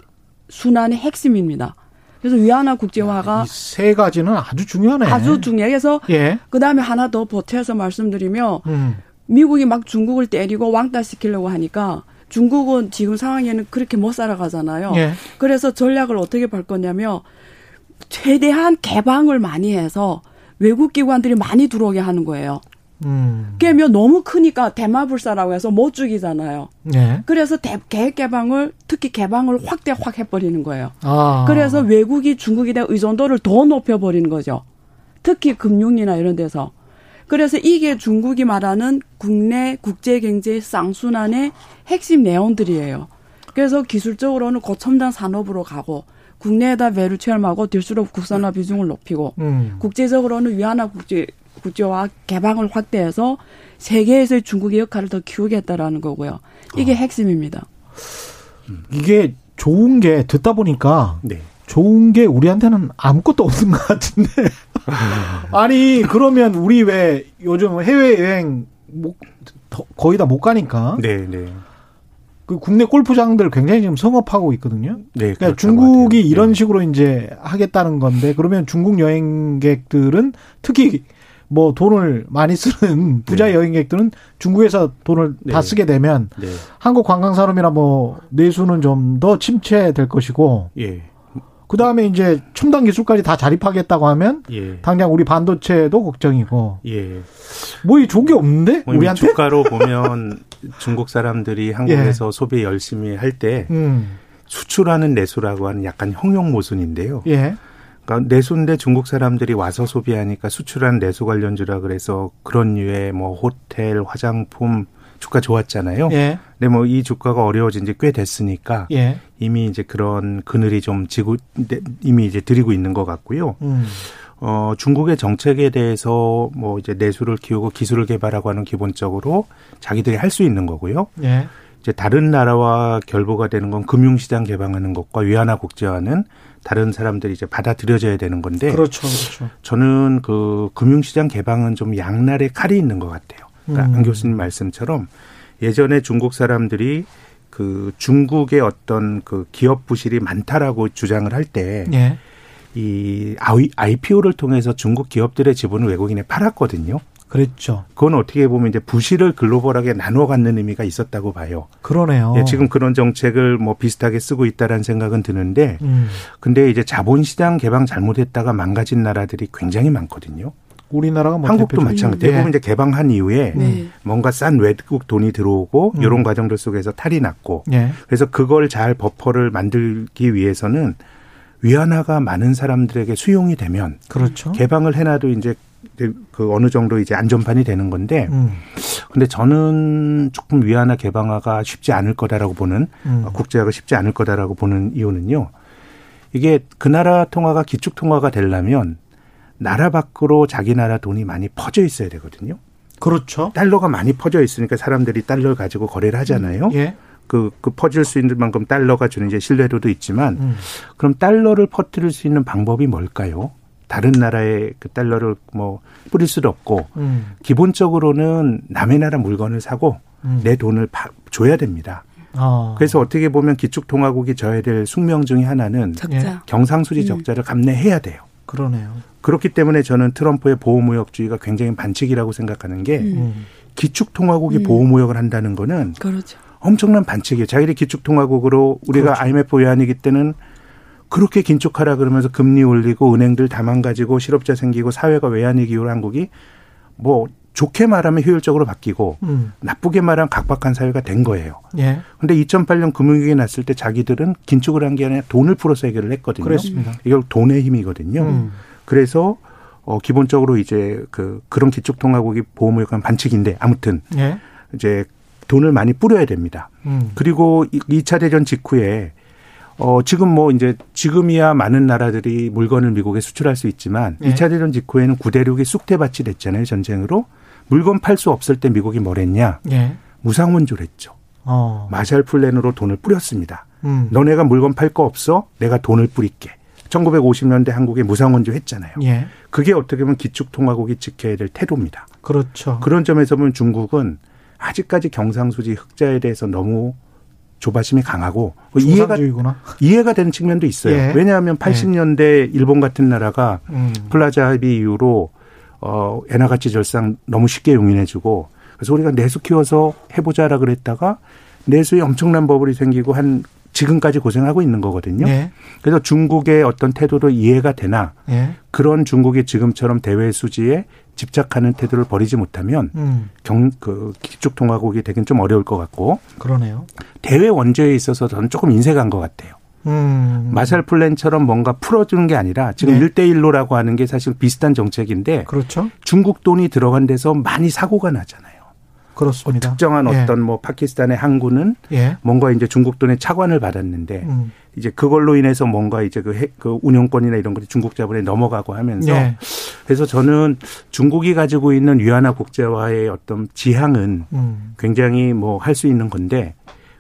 Speaker 3: 순환의 핵심입니다. 그래서 위안화 국제화가
Speaker 1: 이세 가지는 아주 중요하네.
Speaker 3: 아주 중요해요. 그래서
Speaker 1: 예.
Speaker 3: 그다음에 하나 더 보태서 말씀드리면
Speaker 1: 음.
Speaker 3: 미국이 막 중국을 때리고 왕따 시키려고 하니까 중국은 지금 상황에는 그렇게 못 살아가잖아요.
Speaker 1: 예.
Speaker 3: 그래서 전략을 어떻게 볼 거냐면 최대한 개방을 많이 해서 외국 기관들이 많이 들어오게 하는 거예요.
Speaker 1: 음.
Speaker 3: 그러면 너무 크니까 대마불사라고 해서 못 죽이잖아요.
Speaker 1: 예.
Speaker 3: 그래서 대, 계획 개방을 특히 개방을 확대 확 해버리는 거예요.
Speaker 1: 아.
Speaker 3: 그래서 외국이 중국에 대한 의존도를 더 높여버리는 거죠. 특히 금융이나 이런 데서. 그래서 이게 중국이 말하는 국내 국제 경제 쌍순환의 핵심 내용들이에요. 그래서 기술적으로는 고첨단 산업으로 가고 국내에다 배를 체험하고 될수록 국산화 비중을 높이고
Speaker 1: 음.
Speaker 3: 국제적으로는 위안화 국제 국제화 개방을 확대해서 세계에서의 중국의 역할을 더 키우겠다라는 거고요. 이게 핵심입니다.
Speaker 1: 이게 좋은 게 듣다 보니까
Speaker 4: 네.
Speaker 1: 좋은 게 우리한테는 아무것도 없는 것 같은데. [laughs] 아니 그러면 우리 왜 요즘 해외 여행 못- 더- 거의 다 못 가니까
Speaker 4: 네, 네.
Speaker 1: 그 국내 골프장들 굉장히 지금 성업하고 있거든요.
Speaker 4: 네.
Speaker 1: 그러니까
Speaker 4: 그렇다고
Speaker 1: 중국이
Speaker 4: 하대요.
Speaker 1: 이런
Speaker 4: 네.
Speaker 1: 식으로 이제 하겠다는 건데 그러면 중국 여행객들은 특히 뭐 돈을 많이 쓰는 부자
Speaker 4: 네.
Speaker 1: 여행객들은 중국에서 돈을 다
Speaker 4: 네.
Speaker 1: 쓰게 되면
Speaker 4: 네.
Speaker 1: 한국 관광 산업이나 뭐 내수는 좀 더 침체될 것이고
Speaker 4: 예.
Speaker 1: 그 다음에 이제 첨단 기술까지 다 자립하겠다고 하면
Speaker 4: 예.
Speaker 1: 당장 우리 반도체도 걱정이고
Speaker 4: 예.
Speaker 1: 뭐이 좋은 게 없는데
Speaker 4: 뭐
Speaker 1: 우리한테
Speaker 4: 주가로 보면 [laughs] 중국 사람들이 한국에서 소비 열심히 할때
Speaker 1: 음.
Speaker 4: 수출하는 내수라고 하는 약간 형용 모순인데요.
Speaker 1: 예.
Speaker 4: 그러니까 내수인데 중국 사람들이 와서 소비하니까 수출한 내수 관련주라 그래서 그런 류의 뭐 호텔, 화장품 주가 좋았잖아요.
Speaker 1: 예.
Speaker 4: 근데 뭐 이 주가가 어려워진 지 꽤 됐으니까
Speaker 1: 예.
Speaker 4: 이미 이제 그런 그늘이 좀 지고 네, 이미 이제 들이고 있는 것 같고요.
Speaker 1: 음.
Speaker 4: 어, 중국의 정책에 대해서 뭐 이제 내수를 키우고 기술을 개발하고 하는 기본적으로 자기들이 할 수 있는 거고요.
Speaker 1: 예.
Speaker 4: 이제 다른 나라와 결부가 되는 건 금융시장 개방하는 것과 위안화 국제화는 다른 사람들이 이제 받아들여져야 되는 건데
Speaker 1: 그렇죠. 그렇죠.
Speaker 4: 저는 그 금융시장 개방은 좀 양날의 칼이 있는 것 같아요. 그러니까
Speaker 1: 음.
Speaker 4: 안 교수님 말씀처럼 예전에 중국 사람들이 그 중국의 어떤 그 기업 부실이 많다라고 주장을 할때
Speaker 1: 예.
Speaker 4: 이 IPO를 통해서 중국 기업들의 지분을 외국인에 팔았거든요.
Speaker 1: 그랬죠.
Speaker 4: 그건 어떻게 보면 이제 부실을 글로벌하게 나눠 갖는 의미가 있었다고 봐요.
Speaker 1: 그러네요.
Speaker 4: 예, 지금 그런 정책을 뭐 비슷하게 쓰고 있다라는 생각은 드는데
Speaker 1: 음.
Speaker 4: 근데 이제 자본시장 개방 잘못했다가 망가진 나라들이 굉장히 많거든요.
Speaker 1: 우리나라가 뭐
Speaker 4: 한국도
Speaker 1: 대표적인-
Speaker 4: 마찬가지.
Speaker 1: 예.
Speaker 4: 대부분 이제 개방한 이후에
Speaker 3: 네.
Speaker 4: 뭔가 싼 외국 돈이 들어오고
Speaker 1: 음.
Speaker 4: 이런 과정들 속에서 탈이 났고
Speaker 1: 예.
Speaker 4: 그래서 그걸 잘 버퍼를 만들기 위해서는 위안화가 많은 사람들에게 수용이 되면
Speaker 1: 그렇죠.
Speaker 4: 개방을 해놔도 이제 그 어느 정도 이제 안전판이 되는 건데
Speaker 1: 음.
Speaker 4: 근데 저는 조금 위안화 개방화가 쉽지 않을 거다라고 보는
Speaker 1: 음.
Speaker 4: 국제화가 쉽지 않을 거다라고 보는 이유는요. 이게 그 나라 통화가 기축 통화가 되려면 나라 밖으로 자기 나라 돈이 많이 퍼져 있어야 되거든요.
Speaker 1: 그렇죠.
Speaker 4: 달러가 많이 퍼져 있으니까 사람들이 달러를 가지고 거래를 하잖아요.
Speaker 1: 예.
Speaker 4: 그, 그 퍼질 수 있는 만큼 달러가 주는 이제 신뢰도도 있지만
Speaker 1: 음.
Speaker 4: 그럼 달러를 퍼뜨릴 수 있는 방법이 뭘까요? 다른 나라에 그 달러를 뭐 뿌릴 수도 없고
Speaker 1: 음.
Speaker 4: 기본적으로는 남의 나라 물건을 사고
Speaker 1: 음.
Speaker 4: 내 돈을 파- 줘야 됩니다.
Speaker 1: 아.
Speaker 4: 그래서 어떻게 보면 기축통화국이 져야 될 숙명 중의 하나는
Speaker 3: 적자.
Speaker 4: 경상수지
Speaker 3: 음.
Speaker 4: 적자를 감내해야 돼요.
Speaker 1: 그러네요.
Speaker 4: 그렇기 때문에 저는 트럼프의 보호무역주의가 굉장히 반칙이라고 생각하는 게
Speaker 3: 음.
Speaker 1: 음.
Speaker 4: 기축통화국이
Speaker 3: 음.
Speaker 4: 보호무역을 한다는 거는
Speaker 3: 그렇죠.
Speaker 4: 엄청난 반칙이에요. 자기들이 기축통화국으로 우리가
Speaker 1: 그렇죠.
Speaker 4: IMF 외환위기 때는 그렇게 긴축하라 그러면서 금리 올리고 은행들 다 망가지고 실업자 생기고 사회가 외환위기 이후 한국이 뭐 좋게 말하면 효율적으로 바뀌고
Speaker 1: 음.
Speaker 4: 나쁘게 말하면 각박한 사회가 된 거예요.
Speaker 1: 예.
Speaker 4: 근데 2008년 금융위기 났을 때 자기들은 긴축을 한 게 아니라 돈을 풀어서 해결을 했거든요.
Speaker 1: 그렇습니다.
Speaker 4: 이걸 돈의 힘이거든요.
Speaker 1: 음.
Speaker 4: 그래서 어 기본적으로 이제 그 그런 기축통화국이 보험을 약간 반칙인데 아무튼
Speaker 1: 예.
Speaker 4: 이제 돈을 많이 뿌려야 됩니다.
Speaker 1: 음.
Speaker 4: 그리고 이- 2차 대전 직후에 어 지금 뭐 이제 지금이야 많은 나라들이 물건을 미국에 수출할 수 있지만
Speaker 1: 예.
Speaker 4: 2차 대전 직후에는 구대륙이 쑥대밭이 됐잖아요, 전쟁으로. 물건 팔 수 없을 때 미국이 뭘 했냐?
Speaker 1: 예.
Speaker 4: 무상원조를 했죠.
Speaker 1: 어.
Speaker 4: 마샬 플랜으로 돈을 뿌렸습니다.
Speaker 1: 음.
Speaker 4: 너네가 물건 팔 거 없어? 내가 돈을 뿌릴게. 1950년대 한국에 무상원조 했잖아요.
Speaker 1: 예.
Speaker 4: 그게 어떻게 보면 기축통화국이 지켜야 될 태도입니다.
Speaker 1: 그렇죠.
Speaker 4: 그런 점에서 보면 중국은 아직까지 경상수지 흑자에 대해서 너무 조바심이 강하고 이해가
Speaker 1: 중상주의구나.
Speaker 4: 이해가 되는 측면도 있어요.
Speaker 1: 예.
Speaker 4: 왜냐하면 80년대 일본 같은 나라가
Speaker 1: 음.
Speaker 4: 플라자 합의 이후로 어 엔화 가치 절상 너무 쉽게 용인해주고 그래서 우리가 내수 키워서 해보자라 그랬다가 내수에 엄청난 버블이 생기고 한 지금까지 고생하고 있는 거거든요.
Speaker 1: 예.
Speaker 4: 그래서 중국의 어떤 태도도 이해가 되나
Speaker 1: 예.
Speaker 4: 그런 중국이 지금처럼 대외 수지에 집착하는 태도를 버리지 못하면
Speaker 1: 음.
Speaker 4: 경, 그 기축 통화국이 되긴 좀 어려울 것 같고
Speaker 1: 그러네요.
Speaker 4: 대외 원조에 있어서 저는 조금 인색한 것 같아요.
Speaker 1: 음.
Speaker 4: 마샬 플랜처럼 뭔가 풀어주는 게 아니라 지금
Speaker 1: 네.
Speaker 4: 일 1대1로라고 하는 게 사실 비슷한 정책인데
Speaker 1: 그렇죠.
Speaker 4: 중국 돈이 들어간 데서 많이 사고가 나잖아요.
Speaker 1: 그렇습니다.
Speaker 4: 특정한
Speaker 1: 예.
Speaker 4: 어떤 뭐 파키스탄의 항구는
Speaker 1: 예.
Speaker 4: 뭔가 이제 중국 돈의 차관을 받았는데
Speaker 1: 음.
Speaker 4: 이제 그걸로 인해서 뭔가 이제 그, 해- 그 운영권이나 이런 것이 중국 자본에 넘어가고 하면서
Speaker 1: 예.
Speaker 4: 그래서 저는 중국이 가지고 있는 위안화 국제화의 어떤 지향은
Speaker 1: 음.
Speaker 4: 굉장히 뭐 할 수 있는 건데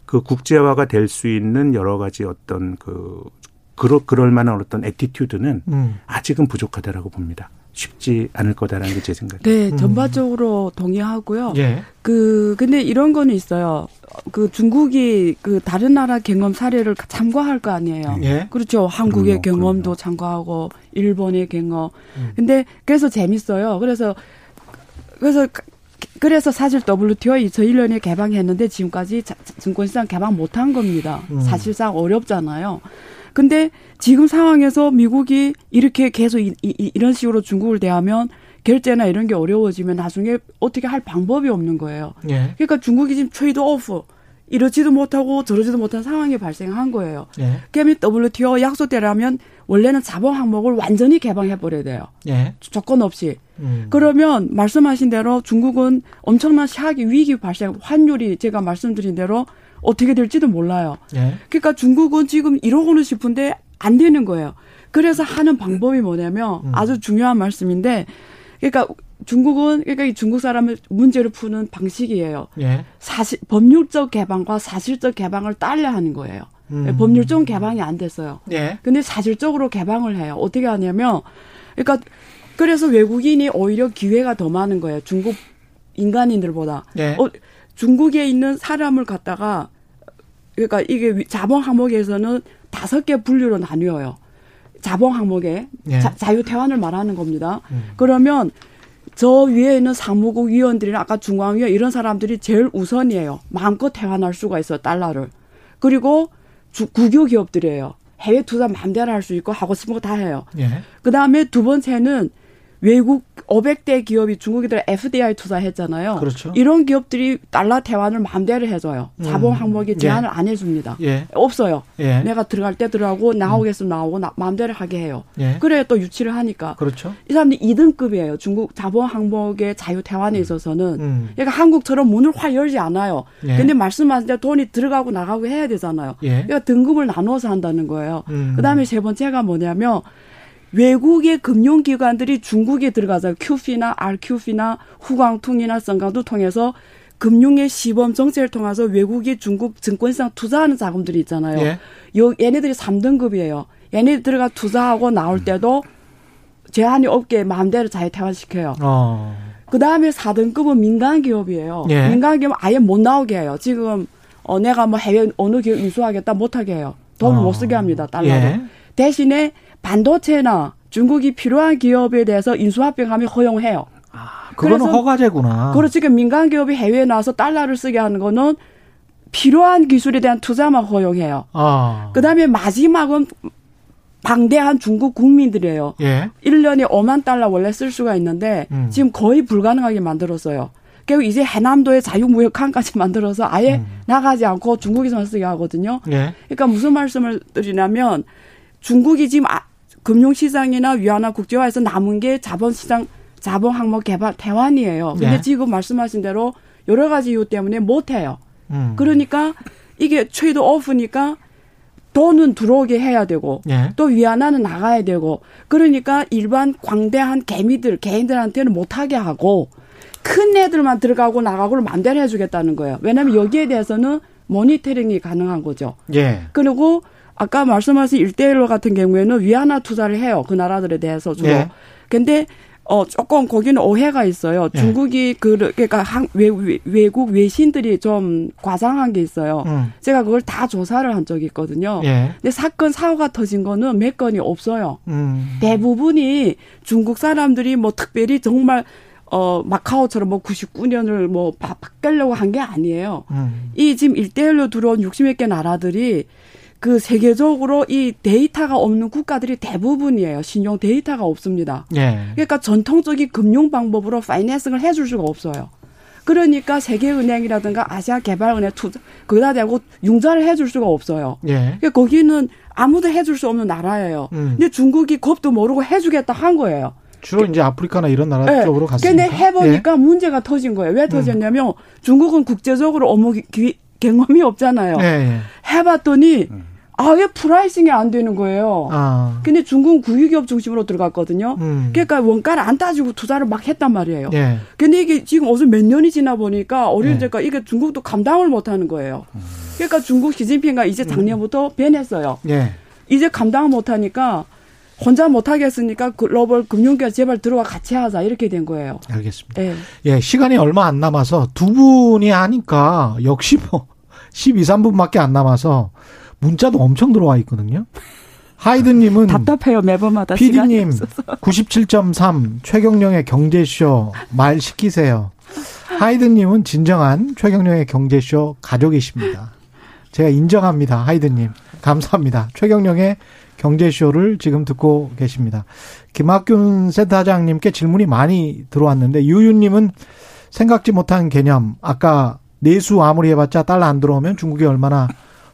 Speaker 4: 그 국제화가 될 수 있는 여러 가지 어떤 그 그럴 그럴 만한 어떤 애티튜드는
Speaker 1: 음.
Speaker 4: 아직은 부족하다라고 봅니다. 쉽지 않을 거다라는 게 제 생각이에요.
Speaker 3: 네,
Speaker 1: 음.
Speaker 3: 전반적으로 동의하고요.
Speaker 1: 예.
Speaker 3: 그 근데 이런 거는 있어요. 그 중국이 그 다른 나라 경험 사례를 참고할 거 아니에요.
Speaker 1: 예.
Speaker 3: 그렇죠. 한국의
Speaker 4: 그럼요,
Speaker 3: 경험도
Speaker 4: 그럼요.
Speaker 3: 참고하고 일본의 경험.
Speaker 1: 음.
Speaker 3: 근데 그래서 재밌어요. 그래서 그래서 그래서 사실 WTO 2001년에 개방했는데 지금까지 자- 증권시장 개방 못한 겁니다.
Speaker 1: 음.
Speaker 3: 사실상 어렵잖아요. 근데 지금 상황에서 미국이 이렇게 계속 이, 이, 이 런 식으로 중국을 대하면 결제나 이런 게 어려워지면 나중에 어떻게 할 방법이 없는 거예요.
Speaker 1: 예.
Speaker 3: 그러니까 중국이 지금 트레이드 오프 이러지도 못하고 저러지도 못한 상황이 발생한 거예요.
Speaker 1: 예.
Speaker 3: 그러면 WTO 약속대로라면 원래는 자본 항목을 완전히 개방해 버려야 돼요.
Speaker 1: 예.
Speaker 3: 조건 없이.
Speaker 1: 음.
Speaker 3: 그러면 말씀하신 대로 중국은 엄청난 시학이 위기 발생, 환율이 제가 말씀드린 대로 어떻게 될지도 몰라요.
Speaker 1: 예.
Speaker 3: 그러니까 중국은 지금 이러고는 싶은데 안 되는 거예요. 그래서 하는 방법이 뭐냐면
Speaker 1: 음.
Speaker 3: 아주 중요한 말씀인데, 그러니까 중국은 그러니까 이 중국 사람을 문제를 푸는 방식이에요.
Speaker 1: 예.
Speaker 3: 사실 법률적 개방과 사실적 개방을 딸려 하는 거예요.
Speaker 1: 음.
Speaker 3: 법률적 개방이 안 됐어요.
Speaker 1: 예.
Speaker 3: 근데 사실적으로 개방을 해요. 어떻게 하냐면, 그러니까 그래서 외국인이 오히려 기회가 더 많은 거예요. 중국 인간인들보다.
Speaker 1: 예.
Speaker 3: 어, 중국에 있는 사람을 갖다가 그러니까 이게 위- 자본 항목에서는 다섯 개 분류로 나뉘어요. 자본 항목에
Speaker 1: 예.
Speaker 3: 자, 자유 태환을 말하는 겁니다.
Speaker 1: 음.
Speaker 3: 그러면 저 위에 있는 사무국 위원들이나 아까 중앙위원 이런 사람들이 제일 우선이에요. 마음껏 태환할 수가 있어요. 달러를. 그리고 주, 국유 기업들이에요. 해외 투자 마음대로 할 수 있고 하고 싶은 거 다 해요.
Speaker 1: 예.
Speaker 3: 그 다음에 두 번째는 외국 500대 기업이 중국이들 FDI 투자했잖아요.
Speaker 1: 그렇죠.
Speaker 3: 이런 기업들이 달러 태환을 마음대로 해줘요. 자본
Speaker 1: 음.
Speaker 3: 항목에 제한을 안 해줍니다.
Speaker 1: 예.
Speaker 3: 없어요.
Speaker 1: 예.
Speaker 3: 내가 들어갈 때 들어가고 나오겠으면 나오고 나, 마음대로 하게 해요.
Speaker 1: 예.
Speaker 3: 그래야 또 유치를 하니까.
Speaker 1: 그렇죠.
Speaker 3: 이 사람들이 2등급이에요. 중국 자본 항목의 자유 태환에 있어서는.
Speaker 1: 음.
Speaker 3: 그러니까 한국처럼 문을 확 열지 않아요.
Speaker 1: 예.
Speaker 3: 근데 말씀하신 대로 돈이 들어가고 나가고 해야 되잖아요.
Speaker 1: 예.
Speaker 3: 그러니까 등급을 나눠서 한다는 거예요.
Speaker 1: 음.
Speaker 3: 그다음에 세 번째가 뭐냐면 외국의 금융기관들이 중국에 들어가서 QF나 RQF나 후광통이나 성강도 통해서 금융의 시범 정책을 통해서 외국이 중국 증권시장 투자하는 자금들이 있잖아요.
Speaker 1: 예.
Speaker 3: 요 얘네들이 3등급이에요. 얘네들 들어가 투자하고 나올 때도 제한이 없게 마음대로 자유 퇴환시켜요.
Speaker 1: 어.
Speaker 3: 그 다음에 4등급은 민간 기업이에요.
Speaker 1: 예.
Speaker 3: 민간 기업은 아예 못 나오게 해요. 지금 어 내가 뭐 해외 어느 기업 인수하겠다 못하게 해요. 돈을
Speaker 1: 어.
Speaker 3: 못 쓰게 합니다. 달러로.
Speaker 1: 예.
Speaker 3: 대신에 반도체나 중국이 필요한 기업에 대해서 인수합병하면 허용해요.
Speaker 1: 그거는
Speaker 3: 그래서-
Speaker 1: 허가제구나.
Speaker 3: 그리고 지금 민간 기업이 해외에 나와서 달러를 쓰게 하는 거는 필요한 기술에 대한 투자만 허용해요.
Speaker 1: 아.
Speaker 3: 그다음에 마지막은 방대한 중국 국민들이에요.
Speaker 1: 예.
Speaker 3: 1년에 5만 달러 원래 쓸 수가 있는데
Speaker 1: 음.
Speaker 3: 지금 거의 불가능하게 만들었어요. 결국 이제 해남도에 자유무역항까지 [laughs] 만들어서 아예
Speaker 1: 음.
Speaker 3: 나가지 않고 중국에서만 쓰게 하거든요.
Speaker 1: 예.
Speaker 3: 그러니까 무슨 말씀을 드리냐면 중국이 지금 아, 금융시장이나 위안화 국제화에서 남은 게 자본시장 자본 항목 개발 대환이에요. 근데
Speaker 1: 네.
Speaker 3: 지금 말씀하신 대로 여러 가지 이유 때문에 못 해요.
Speaker 1: 음.
Speaker 3: 그러니까 이게 트레이드 오프니까 돈은 들어오게 해야 되고
Speaker 1: 예.
Speaker 3: 또 위안화는 나가야 되고 그러니까 일반 광대한 개미들 개인들한테는 못하게 하고 큰 애들만 들어가고 나가고를 마음대로 해주겠다는 거예요. 왜냐하면 여기에 대해서는 모니터링이 가능한 거죠.
Speaker 1: 예.
Speaker 3: 그리고 아까 말씀하신 일대일로 같은 경우에는 위안화 투자를 해요. 그 나라들에 대해서 주로.
Speaker 1: 예.
Speaker 3: 근데 어 조금 거기는 오해가 있어요.
Speaker 1: 예.
Speaker 3: 중국이 그 그러니까 한, 외, 외, 외국 외신들이 좀 과장한 게 있어요.
Speaker 1: 음.
Speaker 3: 제가 그걸 다 조사를 한 적이 있거든요.
Speaker 1: 예.
Speaker 3: 근데 사건 사고가 터진 거는 몇 건이 없어요.
Speaker 1: 음.
Speaker 3: 대부분이 중국 사람들이 뭐 특별히 정말 어 마카오처럼 뭐 99년을 뭐 바, 바꾸려고 한 게 아니에요.
Speaker 1: 음.
Speaker 3: 이 지금 일대일로 들어온 60몇 개 나라들이 그 세계적으로 이 데이터가 없는 국가들이 대부분이에요. 신용 데이터가 없습니다.
Speaker 1: 예.
Speaker 3: 그러니까 전통적인 금융 방법으로 파이낸싱을 해줄 수가 없어요. 그러니까 세계은행이라든가 아시아개발은행 투자 거기다 대고 융자를 해줄 수가 없어요.
Speaker 1: 예.
Speaker 3: 그러니까 거기는 아무도 해줄 수 없는 나라예요.
Speaker 1: 음.
Speaker 3: 근데 중국이 겁도 모르고 해주겠다 한 거예요.
Speaker 1: 주로 이제 아프리카나 이런 나라
Speaker 3: 네.
Speaker 1: 쪽으로 갔으니까.
Speaker 3: 근데 해보니까 문제가 터진 거예요. 왜 터졌냐면 중국은 국제적으로 업무 기- 기- 경험이 없잖아요.
Speaker 1: 예. 예.
Speaker 3: 해봤더니 아예 pricing이 안 되는 거예요.
Speaker 1: 아.
Speaker 3: 근데 중국은 국유기업 중심으로 들어갔거든요.
Speaker 1: 음.
Speaker 3: 그러니까 원가를 안 따지고 투자를 막 했단 말이에요.
Speaker 1: 예.
Speaker 3: 근데 이게 지금 어서 몇 년이 지나 보니까 어린
Speaker 1: 네.
Speaker 3: 데가 이게 중국도 감당을 못 하는 거예요. 그러니까 중국 시진핑가 이제 작년부터 변했어요.
Speaker 1: 예.
Speaker 3: 이제 감당을 못 하니까 혼자 못 하겠으니까 글로벌 금융기업 제발 들어와 같이 하자 이렇게 된 거예요.
Speaker 1: 알겠습니다.
Speaker 3: 예.
Speaker 1: 예, 시간이 얼마 안 남아서 두 분이 하니까 역시 뭐 [laughs] 12, 3분밖에 안 남아서 문자도 엄청 들어와 있거든요. 하이든님은
Speaker 3: 답답해요 매번마다
Speaker 1: PD님
Speaker 3: 없어서.
Speaker 1: 97.3 최경령의 경제쇼 말 시키세요. 하이든님은 진정한 최경령의 경제쇼 가족이십니다. 제가 인정합니다. 하이든님. 감사합니다. 최경령의 경제쇼를 지금 듣고 계십니다. 김학균 센터장님께 질문이 많이 들어왔는데 유유님은 생각지 못한 개념. 아까 내수 아무리 해봤자 달러 안 들어오면 중국이 얼마나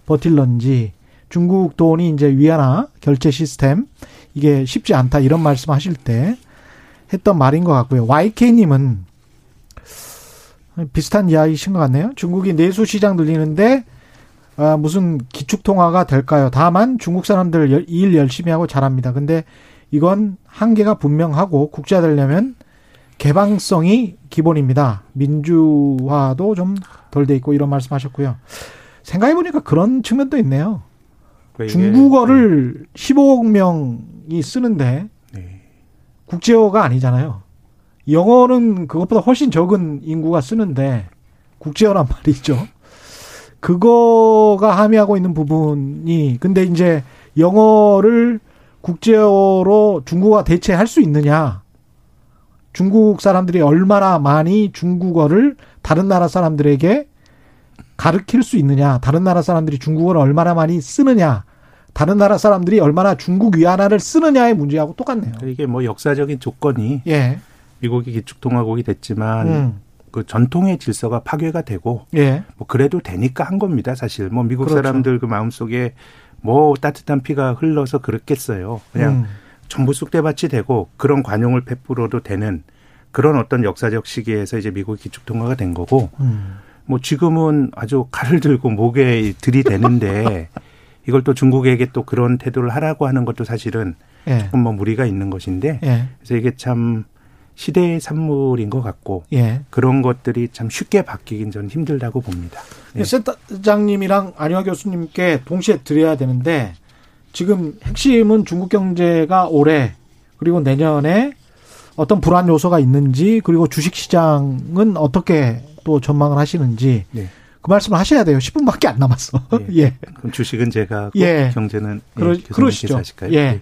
Speaker 1: 버틸런지 중국 돈이 이제 위안화 결제 시스템 이게 쉽지 않다 이런 말씀 하실 때 했던 말인 것 같고요. YK님은 비슷한 이야기신 것 같네요. 중국이 내수 시장 늘리는데 아, 무슨 기축 통화가 될까요? 다만 중국 사람들 열- 일 열심히 하고 잘합니다. 근데 이건 한계가 분명하고 국제화 되려면 개방성이 기본입니다. 민주화도 좀 덜 돼 있고 이런 말씀 하셨고요. 생각해 보니까 그런 측면도 있네요.
Speaker 4: 그러니까 이게-
Speaker 1: 중국어를 15억 명이 쓰는데
Speaker 4: 네.
Speaker 1: 국제어가 아니잖아요. 영어는 그것보다 훨씬 적은 인구가 쓰는데 국제어란 [laughs] 말이죠. 그거가 함의하고 있는 부분이 근데 이제 영어를 국제어로 중국어가 대체할 수 있느냐? 중국 사람들이 얼마나 많이 중국어를 다른 나라 사람들에게 가르칠 수 있느냐? 다른 나라 사람들이 중국어를 얼마나 많이 쓰느냐? 다른 나라 사람들이 얼마나 중국 위안화를 쓰느냐의 문제하고 똑같네요.
Speaker 4: 이게 뭐 역사적인 조건이
Speaker 1: 예.
Speaker 4: 미국이 기축통화국이 됐지만
Speaker 1: 음.
Speaker 4: 그 전통의 질서가 파괴가 되고
Speaker 1: 예.
Speaker 4: 뭐 그래도 되니까 한 겁니다. 사실 뭐 미국
Speaker 1: 그렇죠.
Speaker 4: 사람들 그 마음 속에 뭐 따뜻한 피가 흘러서 그렇겠어요. 그냥
Speaker 1: 음.
Speaker 4: 전부 쑥대밭이 되고 그런 관용을 베풀어도 되는 그런 어떤 역사적 시기에서 이제 미국 기축통화가 된 거고
Speaker 1: 음.
Speaker 4: 뭐 지금은 아주 칼을 들고 목에 들이대는데 [laughs] 이걸 또 중국에게 또 그런 태도를 하라고 하는 것도 사실은
Speaker 1: 예.
Speaker 4: 조금 뭐 무리가 있는 것인데
Speaker 1: 예.
Speaker 4: 그래서 이게 참 시대의 산물인 것 같고
Speaker 1: 예.
Speaker 4: 그런 것들이 참 쉽게 바뀌긴 저는 힘들다고 봅니다. 네.
Speaker 1: 센터장님이랑 안효아 교수님께 동시에 드려야 되는데 지금 핵심은 중국 경제가 올해 그리고 내년에 어떤 불안 요소가 있는지 그리고 주식 시장은 어떻게 또 전망을 하시는지
Speaker 4: 네.
Speaker 1: 그 말씀을 하셔야 돼요. 10분밖에 안 남았어.
Speaker 4: 예. [laughs]
Speaker 1: 예.
Speaker 4: 그럼 주식은 제가 하고
Speaker 1: 예.
Speaker 4: 경제는 예,
Speaker 1: 그러,
Speaker 4: 교수님께서
Speaker 1: 그러시죠.
Speaker 4: 하실까요?
Speaker 1: 예.
Speaker 4: 네.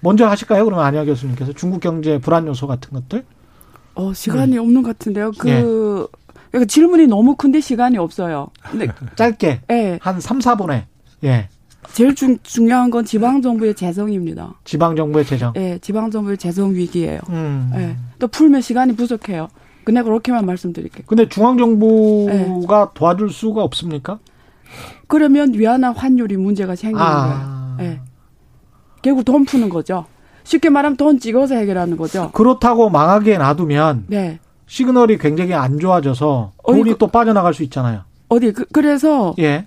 Speaker 1: 먼저 하실까요? 그러면 안효아 교수님께서 중국 경제 불안 요소 같은 것들?
Speaker 3: 어, 시간이 없는 것 같은데요. 그,
Speaker 1: 예.
Speaker 3: 그러니까 질문이 너무 큰데 시간이 없어요. 근데, [laughs]
Speaker 1: 짧게
Speaker 3: 예.
Speaker 1: 한 3, 4분에 예.
Speaker 3: 제일 중, 중요한 건 지방 정부의 재정입니다.
Speaker 1: 지방 정부의 재정.
Speaker 3: 예, 지방 정부의 재정 위기예요.
Speaker 1: 음.
Speaker 3: 예. 또 풀면 시간이 부족해요. 그냥 그렇게만 말씀드릴게요.
Speaker 1: 근데 중앙 정부가 도와줄 수가 없습니까?
Speaker 3: 그러면 위안화 환율이 문제가 생기는
Speaker 1: 아.
Speaker 3: 거예요. 예. 결국 돈 푸는 거죠. 쉽게 말하면 돈 찍어서 해결하는 거죠.
Speaker 1: 그렇다고 망하게 놔두면
Speaker 3: 네.
Speaker 1: 시그널이 굉장히 안 좋아져서 돈이
Speaker 3: 그-
Speaker 1: 또 빠져나갈 수 있잖아요.
Speaker 3: 어디 그, 그래서
Speaker 1: 예.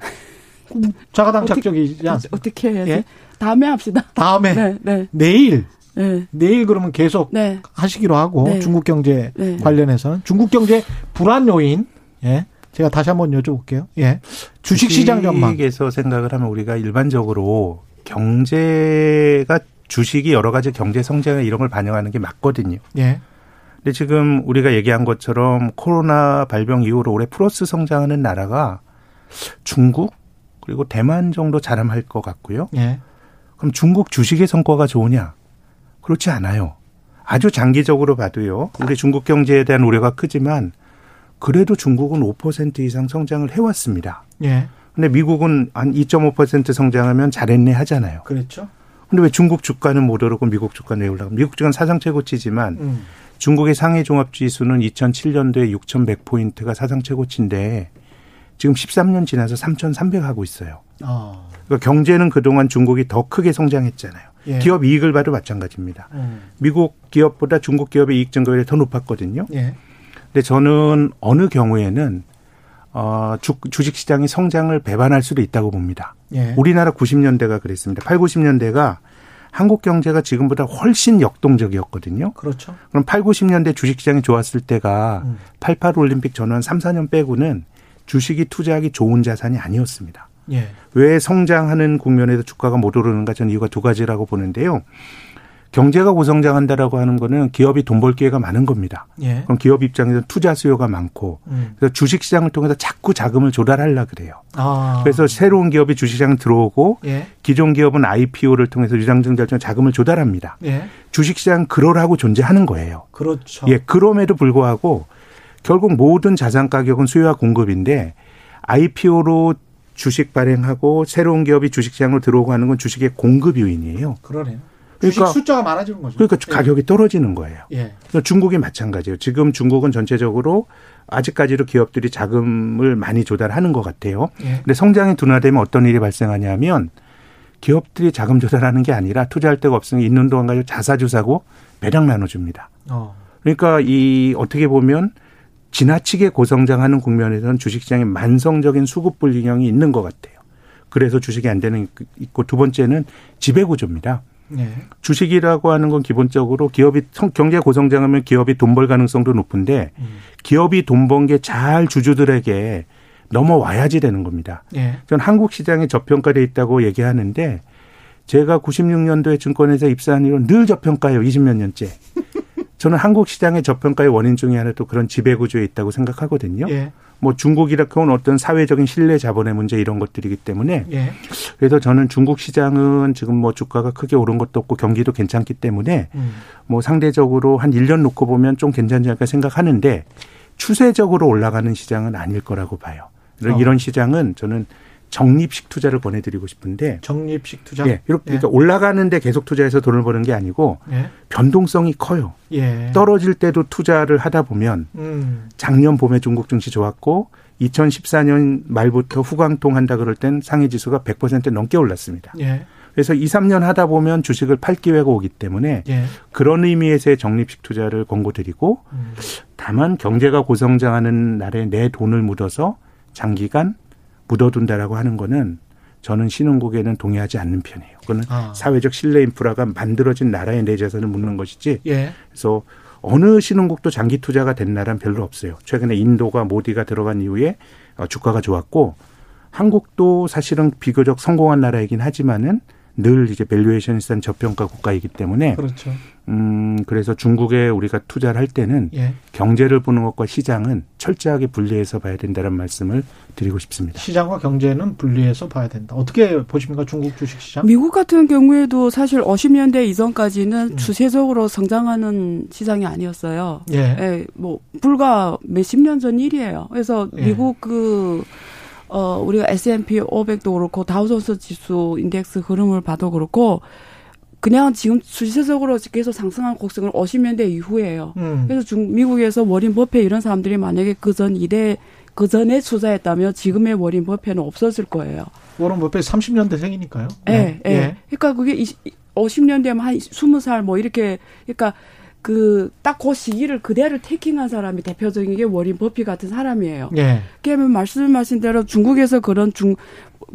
Speaker 1: [laughs] 자가당착적이지 않습니까?
Speaker 3: 어떻게 해야지?
Speaker 1: 예?
Speaker 3: 다음에 합시다.
Speaker 1: 다음에 [laughs]
Speaker 3: 네, 네,
Speaker 1: 내일
Speaker 3: 네,
Speaker 1: 내일 그러면 계속
Speaker 3: 네,
Speaker 1: 하시기로 하고
Speaker 3: 네.
Speaker 1: 중국 경제
Speaker 3: 네.
Speaker 1: 관련해서는 중국 경제 불안 요인 예 제가 다시 한번 여쭤볼게요 예 주식 시장 전망
Speaker 4: 주식에서 생각을 하면 우리가 일반적으로 경제가 주식이 여러 가지 경제 성장 이런 걸 반영하는 게 맞거든요.
Speaker 1: 예
Speaker 4: 근데 지금 우리가 얘기한 것처럼 코로나 발병 이후로 올해 플러스 성장하는 나라가 중국 그리고 대만 정도 자람할 것 같고요.
Speaker 1: 예.
Speaker 4: 그럼 중국 주식의 성과가 좋으냐? 그렇지 않아요. 아주 장기적으로 봐도요. 우리 중국 경제에 대한 우려가 크지만 그래도 중국은 5% 이상 성장을 해왔습니다.
Speaker 1: 예.
Speaker 4: 근데 미국은 한 2.5% 성장하면 잘했네 하잖아요.
Speaker 1: 그렇죠.
Speaker 4: 근데 왜 중국 주가는 못 오르고 미국 주가는 왜 올라가고 미국 주가는 사상 최고치지만
Speaker 1: 음.
Speaker 4: 중국의 상해 종합 지수는 2007년도에 6,100포인트가 사상 최고치인데 지금 13년 지나서 3,300 하고 있어요.
Speaker 1: 어.
Speaker 4: 그러니까 경제는 그동안 중국이 더 크게 성장했잖아요.
Speaker 1: 예.
Speaker 4: 기업 이익을 봐도 마찬가지입니다.
Speaker 1: 음.
Speaker 4: 미국 기업보다 중국 기업의 이익 증가율이 더 높았거든요.
Speaker 1: 예.
Speaker 4: 근데 저는 어느 경우에는 어, 주, 주식 시장이 성장을 배반할 수도 있다고 봅니다.
Speaker 1: 예.
Speaker 4: 우리나라 90년대가 그랬습니다. 8, 90년대가 한국 경제가 지금보다 훨씬 역동적이었거든요.
Speaker 1: 그렇죠.
Speaker 4: 그럼 8, 90년대 주식 시장이 좋았을 때가
Speaker 1: 음.
Speaker 4: 88 올림픽 전후 한 3, 4년 빼고는 주식이 투자하기 좋은 자산이 아니었습니다.
Speaker 1: 예.
Speaker 4: 왜 성장하는 국면에서 주가가 못 오르는가 저는 이유가 두 가지라고 보는데요. 경제가 고성장한다라고 하는 거는 기업이 돈 벌 기회가 많은 겁니다.
Speaker 1: 예.
Speaker 4: 그럼 기업 입장에서 투자 수요가 많고
Speaker 1: 음.
Speaker 4: 그래서 주식 시장을 통해서 자꾸 자금을 조달하려 그래요.
Speaker 1: 아.
Speaker 4: 그래서 새로운 기업이 주식 시장 들어오고
Speaker 1: 예.
Speaker 4: 기존 기업은 IPO를 통해서 유상증자를 자금을 조달합니다.
Speaker 1: 예.
Speaker 4: 주식 시장 그러라고 존재하는 거예요.
Speaker 1: 그렇죠.
Speaker 4: 예, 그럼에도 불구하고 결국 모든 자산 가격은 수요와 공급인데 IPO로 주식 발행하고 새로운 기업이 주식시장으로 들어오고 하는 건 주식의 공급 요인이에요.
Speaker 1: 그러네요.
Speaker 4: 그러니까-
Speaker 1: 숫자가 많아지는 거죠.
Speaker 4: 그러니까 가격이 떨어지는 거예요.
Speaker 1: 예.
Speaker 4: 그래서 중국이 마찬가지예요. 지금 중국은 전체적으로 아직까지도 기업들이 자금을 많이 조달하는 것 같아요.
Speaker 1: 예.
Speaker 4: 근데 성장이 둔화되면 어떤 일이 발생하냐면 기업들이 자금 조달하는 게 아니라 투자할 데가 없으니 있는 동안 가지고 자사주 사고 배당 나눠줍니다.
Speaker 1: 어.
Speaker 4: 그러니까 이 어떻게 보면 지나치게 고성장하는 국면에서는 주식시장에 만성적인 수급 불균형이 있는 것 같아요. 그래서 주식이 안 되는 게 있고 두 번째는 지배구조입니다.
Speaker 1: 예.
Speaker 4: 주식이라고 하는 건 기본적으로 기업이 성- 경제 고성장하면 기업이 돈 벌 가능성도 높은데
Speaker 1: 음.
Speaker 4: 기업이 돈 번 게 잘 주주들에게 넘어와야지 되는 겁니다.
Speaker 1: 예.
Speaker 4: 전 한국 시장이 저평가돼 있다고 얘기하는데 제가 96년도에 증권회사 입사한 이후 늘 저평가예요. 20몇 년째. 저는 한국 시장의 저평가의 원인 중에 하나도 그런 지배 구조에 있다고 생각하거든요.
Speaker 1: 예.
Speaker 4: 뭐 중국이라고 하는 어떤 사회적인 신뢰 자본의 문제 이런 것들이기 때문에
Speaker 1: 예.
Speaker 4: 그래서 저는 중국 시장은 지금 뭐 주가가 크게 오른 것도 없고 경기도 괜찮기 때문에
Speaker 1: 음.
Speaker 4: 뭐 상대적으로 한 1년 놓고 보면 좀 괜찮지 않을까 생각하는데 추세적으로 올라가는 시장은 아닐 거라고 봐요. 이런,
Speaker 1: 어.
Speaker 4: 이런 시장은 저는 적립식 투자를 권해드리고 싶은데
Speaker 1: 적립식 투자.
Speaker 4: 예, 이렇게 그러니까 올라가는데 계속 투자해서 돈을 버는 게 아니고
Speaker 1: 예.
Speaker 4: 변동성이 커요.
Speaker 1: 예.
Speaker 4: 떨어질 때도 투자를 하다 보면
Speaker 1: 음.
Speaker 4: 작년 봄에 중국 증시 좋았고 2014년 말부터 후광통 한다 그럴 땐 상해 지수가 100% 넘게 올랐습니다.
Speaker 1: 예.
Speaker 4: 그래서 2, 3년 하다 보면 주식을 팔 기회가 오기 때문에
Speaker 1: 예.
Speaker 4: 그런 의미에서의 적립식 투자를 권고드리고
Speaker 1: 음.
Speaker 4: 다만 경제가 고성장하는 날에 내 돈을 묻어서 장기간 묻어둔다라고 하는 거는 저는 신흥국에는 동의하지 않는 편이에요. 그거는
Speaker 1: 아.
Speaker 4: 사회적 신뢰 인프라가 만들어진 나라에 내 재산을 묻는 것이지
Speaker 1: 예.
Speaker 4: 그래서 어느 신흥국도 장기 투자가 된 나라는 별로 없어요. 최근에 인도가 모디가 들어간 이후에 어, 주가가 좋았고 한국도 사실은 비교적 성공한 나라이긴 하지만은 늘 이제 valuation이 싼 저평가 국가이기 때문에
Speaker 1: 그렇죠.
Speaker 4: 음 그래서 중국에 우리가 투자를 할 때는
Speaker 1: 예.
Speaker 4: 경제를 보는 것과 시장은 철저하게 분리해서 봐야 된다는 말씀을 드리고 싶습니다.
Speaker 1: 시장과 경제는 분리해서 봐야 된다. 어떻게 보십니까? 중국 주식 시장?
Speaker 3: 미국 같은 경우에도 사실 50년대 이전까지는
Speaker 1: 음.
Speaker 3: 추세적으로 성장하는 시장이 아니었어요.
Speaker 1: 예.
Speaker 3: 예, 뭐 불과 몇십 년 전 일이에요. 그래서
Speaker 1: 예.
Speaker 3: 미국 그 어 우리가 S&P 500도 그렇고 다우존스 지수 인덱스 흐름을 봐도 그렇고 그냥 지금 실질적으로 계속 상승한 곡선을 50년대 이후에요.
Speaker 1: 음.
Speaker 3: 그래서 중 미국에서 워런 버핏 이런 사람들이 만약에 그전 이래 그 전에 투자했다면 지금의 워런 버핏은 없었을 거예요.
Speaker 1: 워런 버핏 30년대 생이니까요.
Speaker 3: 예, 예. 그러니까 그게 20, 50년 되면 한 20살 뭐 이렇게 그러니까 그 딱 그 시기를 그대로 tracking한 사람이 대표적인 게 워런 버핏 같은 사람이에요.
Speaker 1: 예.
Speaker 3: 그러면 말씀하신 대로 중국에서 그런 중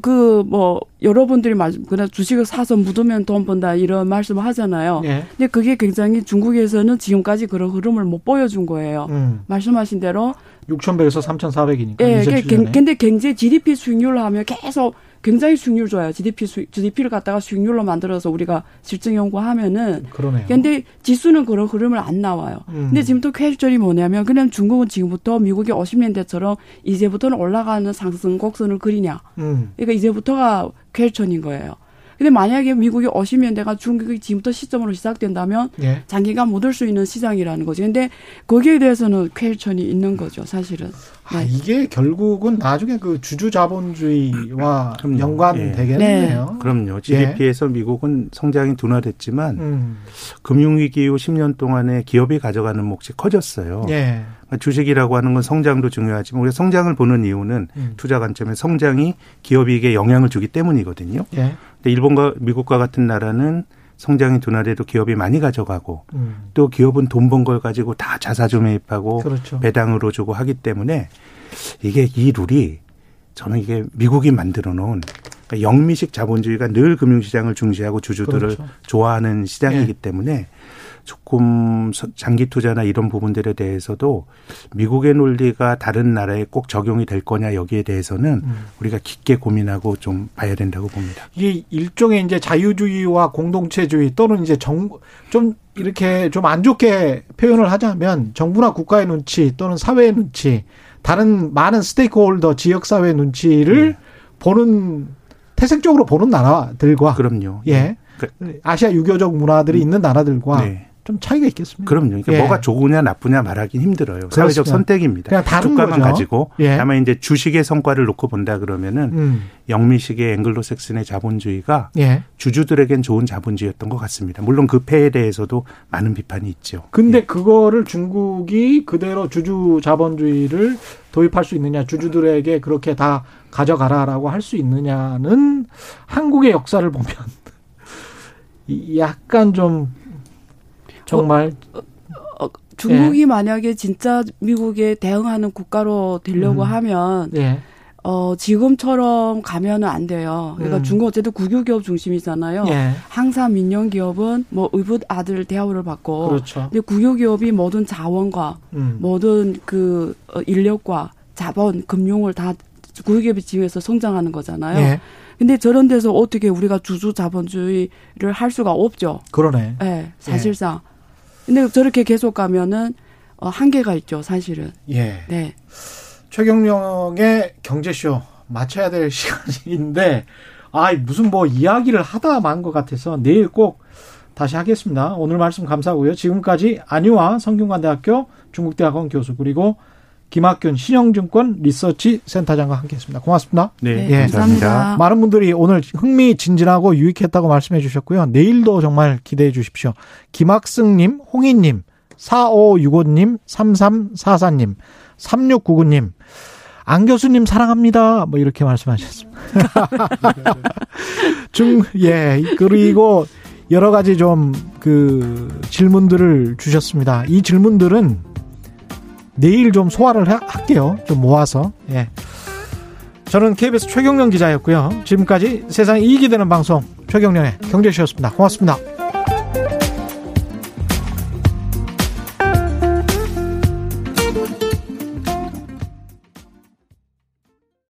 Speaker 3: 그 뭐 여러분들이 말 그냥 주식을 사서 묻으면 돈 번다 이런 말씀을 하잖아요.
Speaker 1: 예.
Speaker 3: 근데 그게 굉장히 중국에서는 지금까지 그런 흐름을 못 보여준 거예요.
Speaker 1: 음.
Speaker 3: 말씀하신 대로
Speaker 1: 6,100에서 3,400이니까.
Speaker 3: 예, 근데 경제 GDP 수익률로 하면 계속 굉장히 수익률 좋아요. GDP 수, GDP를 갖다가 수익률로 만들어서 우리가 실증 연구하면은
Speaker 1: 그러네요.
Speaker 3: 근데 지수는 그런 흐름을 안 나와요.
Speaker 1: 음.
Speaker 3: 근데 지금 또 쾌절이 뭐냐면 그냥 중국은 지금부터 미국이 50년대처럼 이제부터는 올라가는 상승 곡선을 그리냐.
Speaker 1: 음.
Speaker 3: 그러니까 이제부터가 쾌전인 거예요. 근데 만약에 미국이 50년대가 중국이 지금부터 시점으로 시작된다면
Speaker 1: 예.
Speaker 3: 장기간 못 올 수 있는 시장이라는 거죠. 근데 거기에 대해서는 쾌전이 있는 거죠, 사실은.
Speaker 1: 아,
Speaker 3: 네.
Speaker 1: 이게 결국은 나중에 그 주주 자본주의와
Speaker 4: 그럼요.
Speaker 1: 연관되겠네요.
Speaker 4: 그럼요. GDP에서 미국은 성장이 둔화됐지만
Speaker 1: 음.
Speaker 4: 금융위기 이후 10년 동안에 기업이 가져가는 몫이 커졌어요.
Speaker 1: 예.
Speaker 4: 주식이라고 하는 건 성장도 중요하지만 우리가 성장을 보는 이유는
Speaker 1: 음.
Speaker 4: 투자 관점에 성장이 기업이익에 영향을 주기 때문이거든요.
Speaker 1: 예.
Speaker 4: 근데 일본과 미국과 같은 나라는 성장이 둔화돼도 기업이 많이 가져가고
Speaker 1: 음.
Speaker 4: 또 기업은 돈 번 걸 가지고 다 자사주 매입하고
Speaker 1: 그렇죠.
Speaker 4: 배당으로 주고 하기 때문에 이게 이 룰이 저는 이게 미국이 만들어 놓은 그러니까 영미식 자본주의가 늘 금융시장을 중시하고 주주들을
Speaker 1: 그렇죠.
Speaker 4: 좋아하는 시장이기
Speaker 1: 예.
Speaker 4: 때문에 조금 서- 장기 투자나 이런 부분들에 대해서도 미국의 논리가 다른 나라에 꼭 적용이 될 거냐 여기에 대해서는
Speaker 1: 음.
Speaker 4: 우리가 깊게 고민하고 좀 봐야 된다고 봅니다.
Speaker 1: 이게 일종의 이제 자유주의와 공동체주의 또는 이제 정, 좀 이렇게 좀 안 좋게 표현을 하자면 정부나 국가의 눈치 또는 사회의 눈치, 다른 많은 스테이크홀더 지역 사회 눈치를 보는 태생적으로 보는 나라들과
Speaker 4: 그럼요.
Speaker 1: 예.
Speaker 4: 그-
Speaker 1: 아시아 유교적 문화들이 있는 나라들과
Speaker 4: 네.
Speaker 1: 좀 차이가 있겠습니다.
Speaker 4: 그럼요. 그러니까
Speaker 1: 예.
Speaker 4: 뭐가 좋으냐 나쁘냐 말하긴 힘들어요. 사회적
Speaker 1: 그렇습니다.
Speaker 4: 선택입니다.
Speaker 1: 그냥 다른
Speaker 4: 주가만
Speaker 1: 거죠.
Speaker 4: 가지고
Speaker 1: 예.
Speaker 4: 다만 이제 주식의 성과를 놓고 본다 그러면은
Speaker 1: 음.
Speaker 4: 영미식의 앵글로색슨의 자본주의가
Speaker 1: 예.
Speaker 4: 주주들에겐 좋은 자본주의였던 것 같습니다. 물론 그 폐에 대해서도 많은 비판이 있죠.
Speaker 1: 근데 그거를 중국이 그대로 주주 자본주의를 도입할 수 있느냐, 주주들에게 그렇게 다 가져가라라고 할 수 있느냐는 한국의 역사를 보면 [laughs] 이- 약간 좀 정말
Speaker 3: 어, 중국이
Speaker 1: 예.
Speaker 3: 만약에 진짜 미국에 대응하는 국가로 되려고
Speaker 1: 음.
Speaker 3: 하면
Speaker 1: 예,
Speaker 3: 어 지금처럼 가면은 안 돼요. 그러니까
Speaker 1: 음.
Speaker 3: 중국 어쨌든 국유기업 중심이잖아요.
Speaker 1: 예,
Speaker 3: 항상 민영 기업은 뭐 의붓 아들 대우를 받고
Speaker 1: 그렇죠.
Speaker 3: 근데 국유기업이 모든 자원과
Speaker 1: 음,
Speaker 3: 모든 그 어, 인력과 자본, 금융을 다 국유기업이 지휘해서 성장하는 거잖아요.
Speaker 1: 예,
Speaker 3: 근데 저런 데서 어떻게 우리가 주주 자본주의를 할 수가 없죠.
Speaker 1: 그러네.
Speaker 3: 예, 사실상. 근데 저렇게 계속 가면은 어, 한계가 있죠, 사실은.
Speaker 1: 예,
Speaker 3: 네.
Speaker 1: 최경령의 경제쇼 마쳐야 될 [laughs] 시간인데, 아 무슨 뭐 이야기를 하다 만 것 같아서 내일 꼭 다시 하겠습니다. 오늘 말씀 감사하고요. 지금까지 안유아 성균관대학교 중국대학원 교수 그리고 김학균 신영증권 리서치 센터장과 함께했습니다. 고맙습니다.
Speaker 4: 네,
Speaker 3: 네,
Speaker 4: 감사합니다.
Speaker 3: 감사합니다.
Speaker 1: 많은 분들이 오늘 흥미진진하고 유익했다고 말씀해 주셨고요. 내일도 정말 기대해 주십시오. 김학승님, 홍희님, 4565님, 3344님, 3699님, 안 교수님 사랑합니다. 뭐 이렇게 말씀하셨습니다. [laughs] 중, 예, 그리고 여러 가지 좀 그 질문들을 주셨습니다. 이 질문들은 내일 좀 소화를 하- 할게요. 좀 모아서. 예. 저는 KBS 최경련 기자였고요. 지금까지 세상에 이익이 되는 방송 최경련의 경제쇼였습니다. 고맙습니다.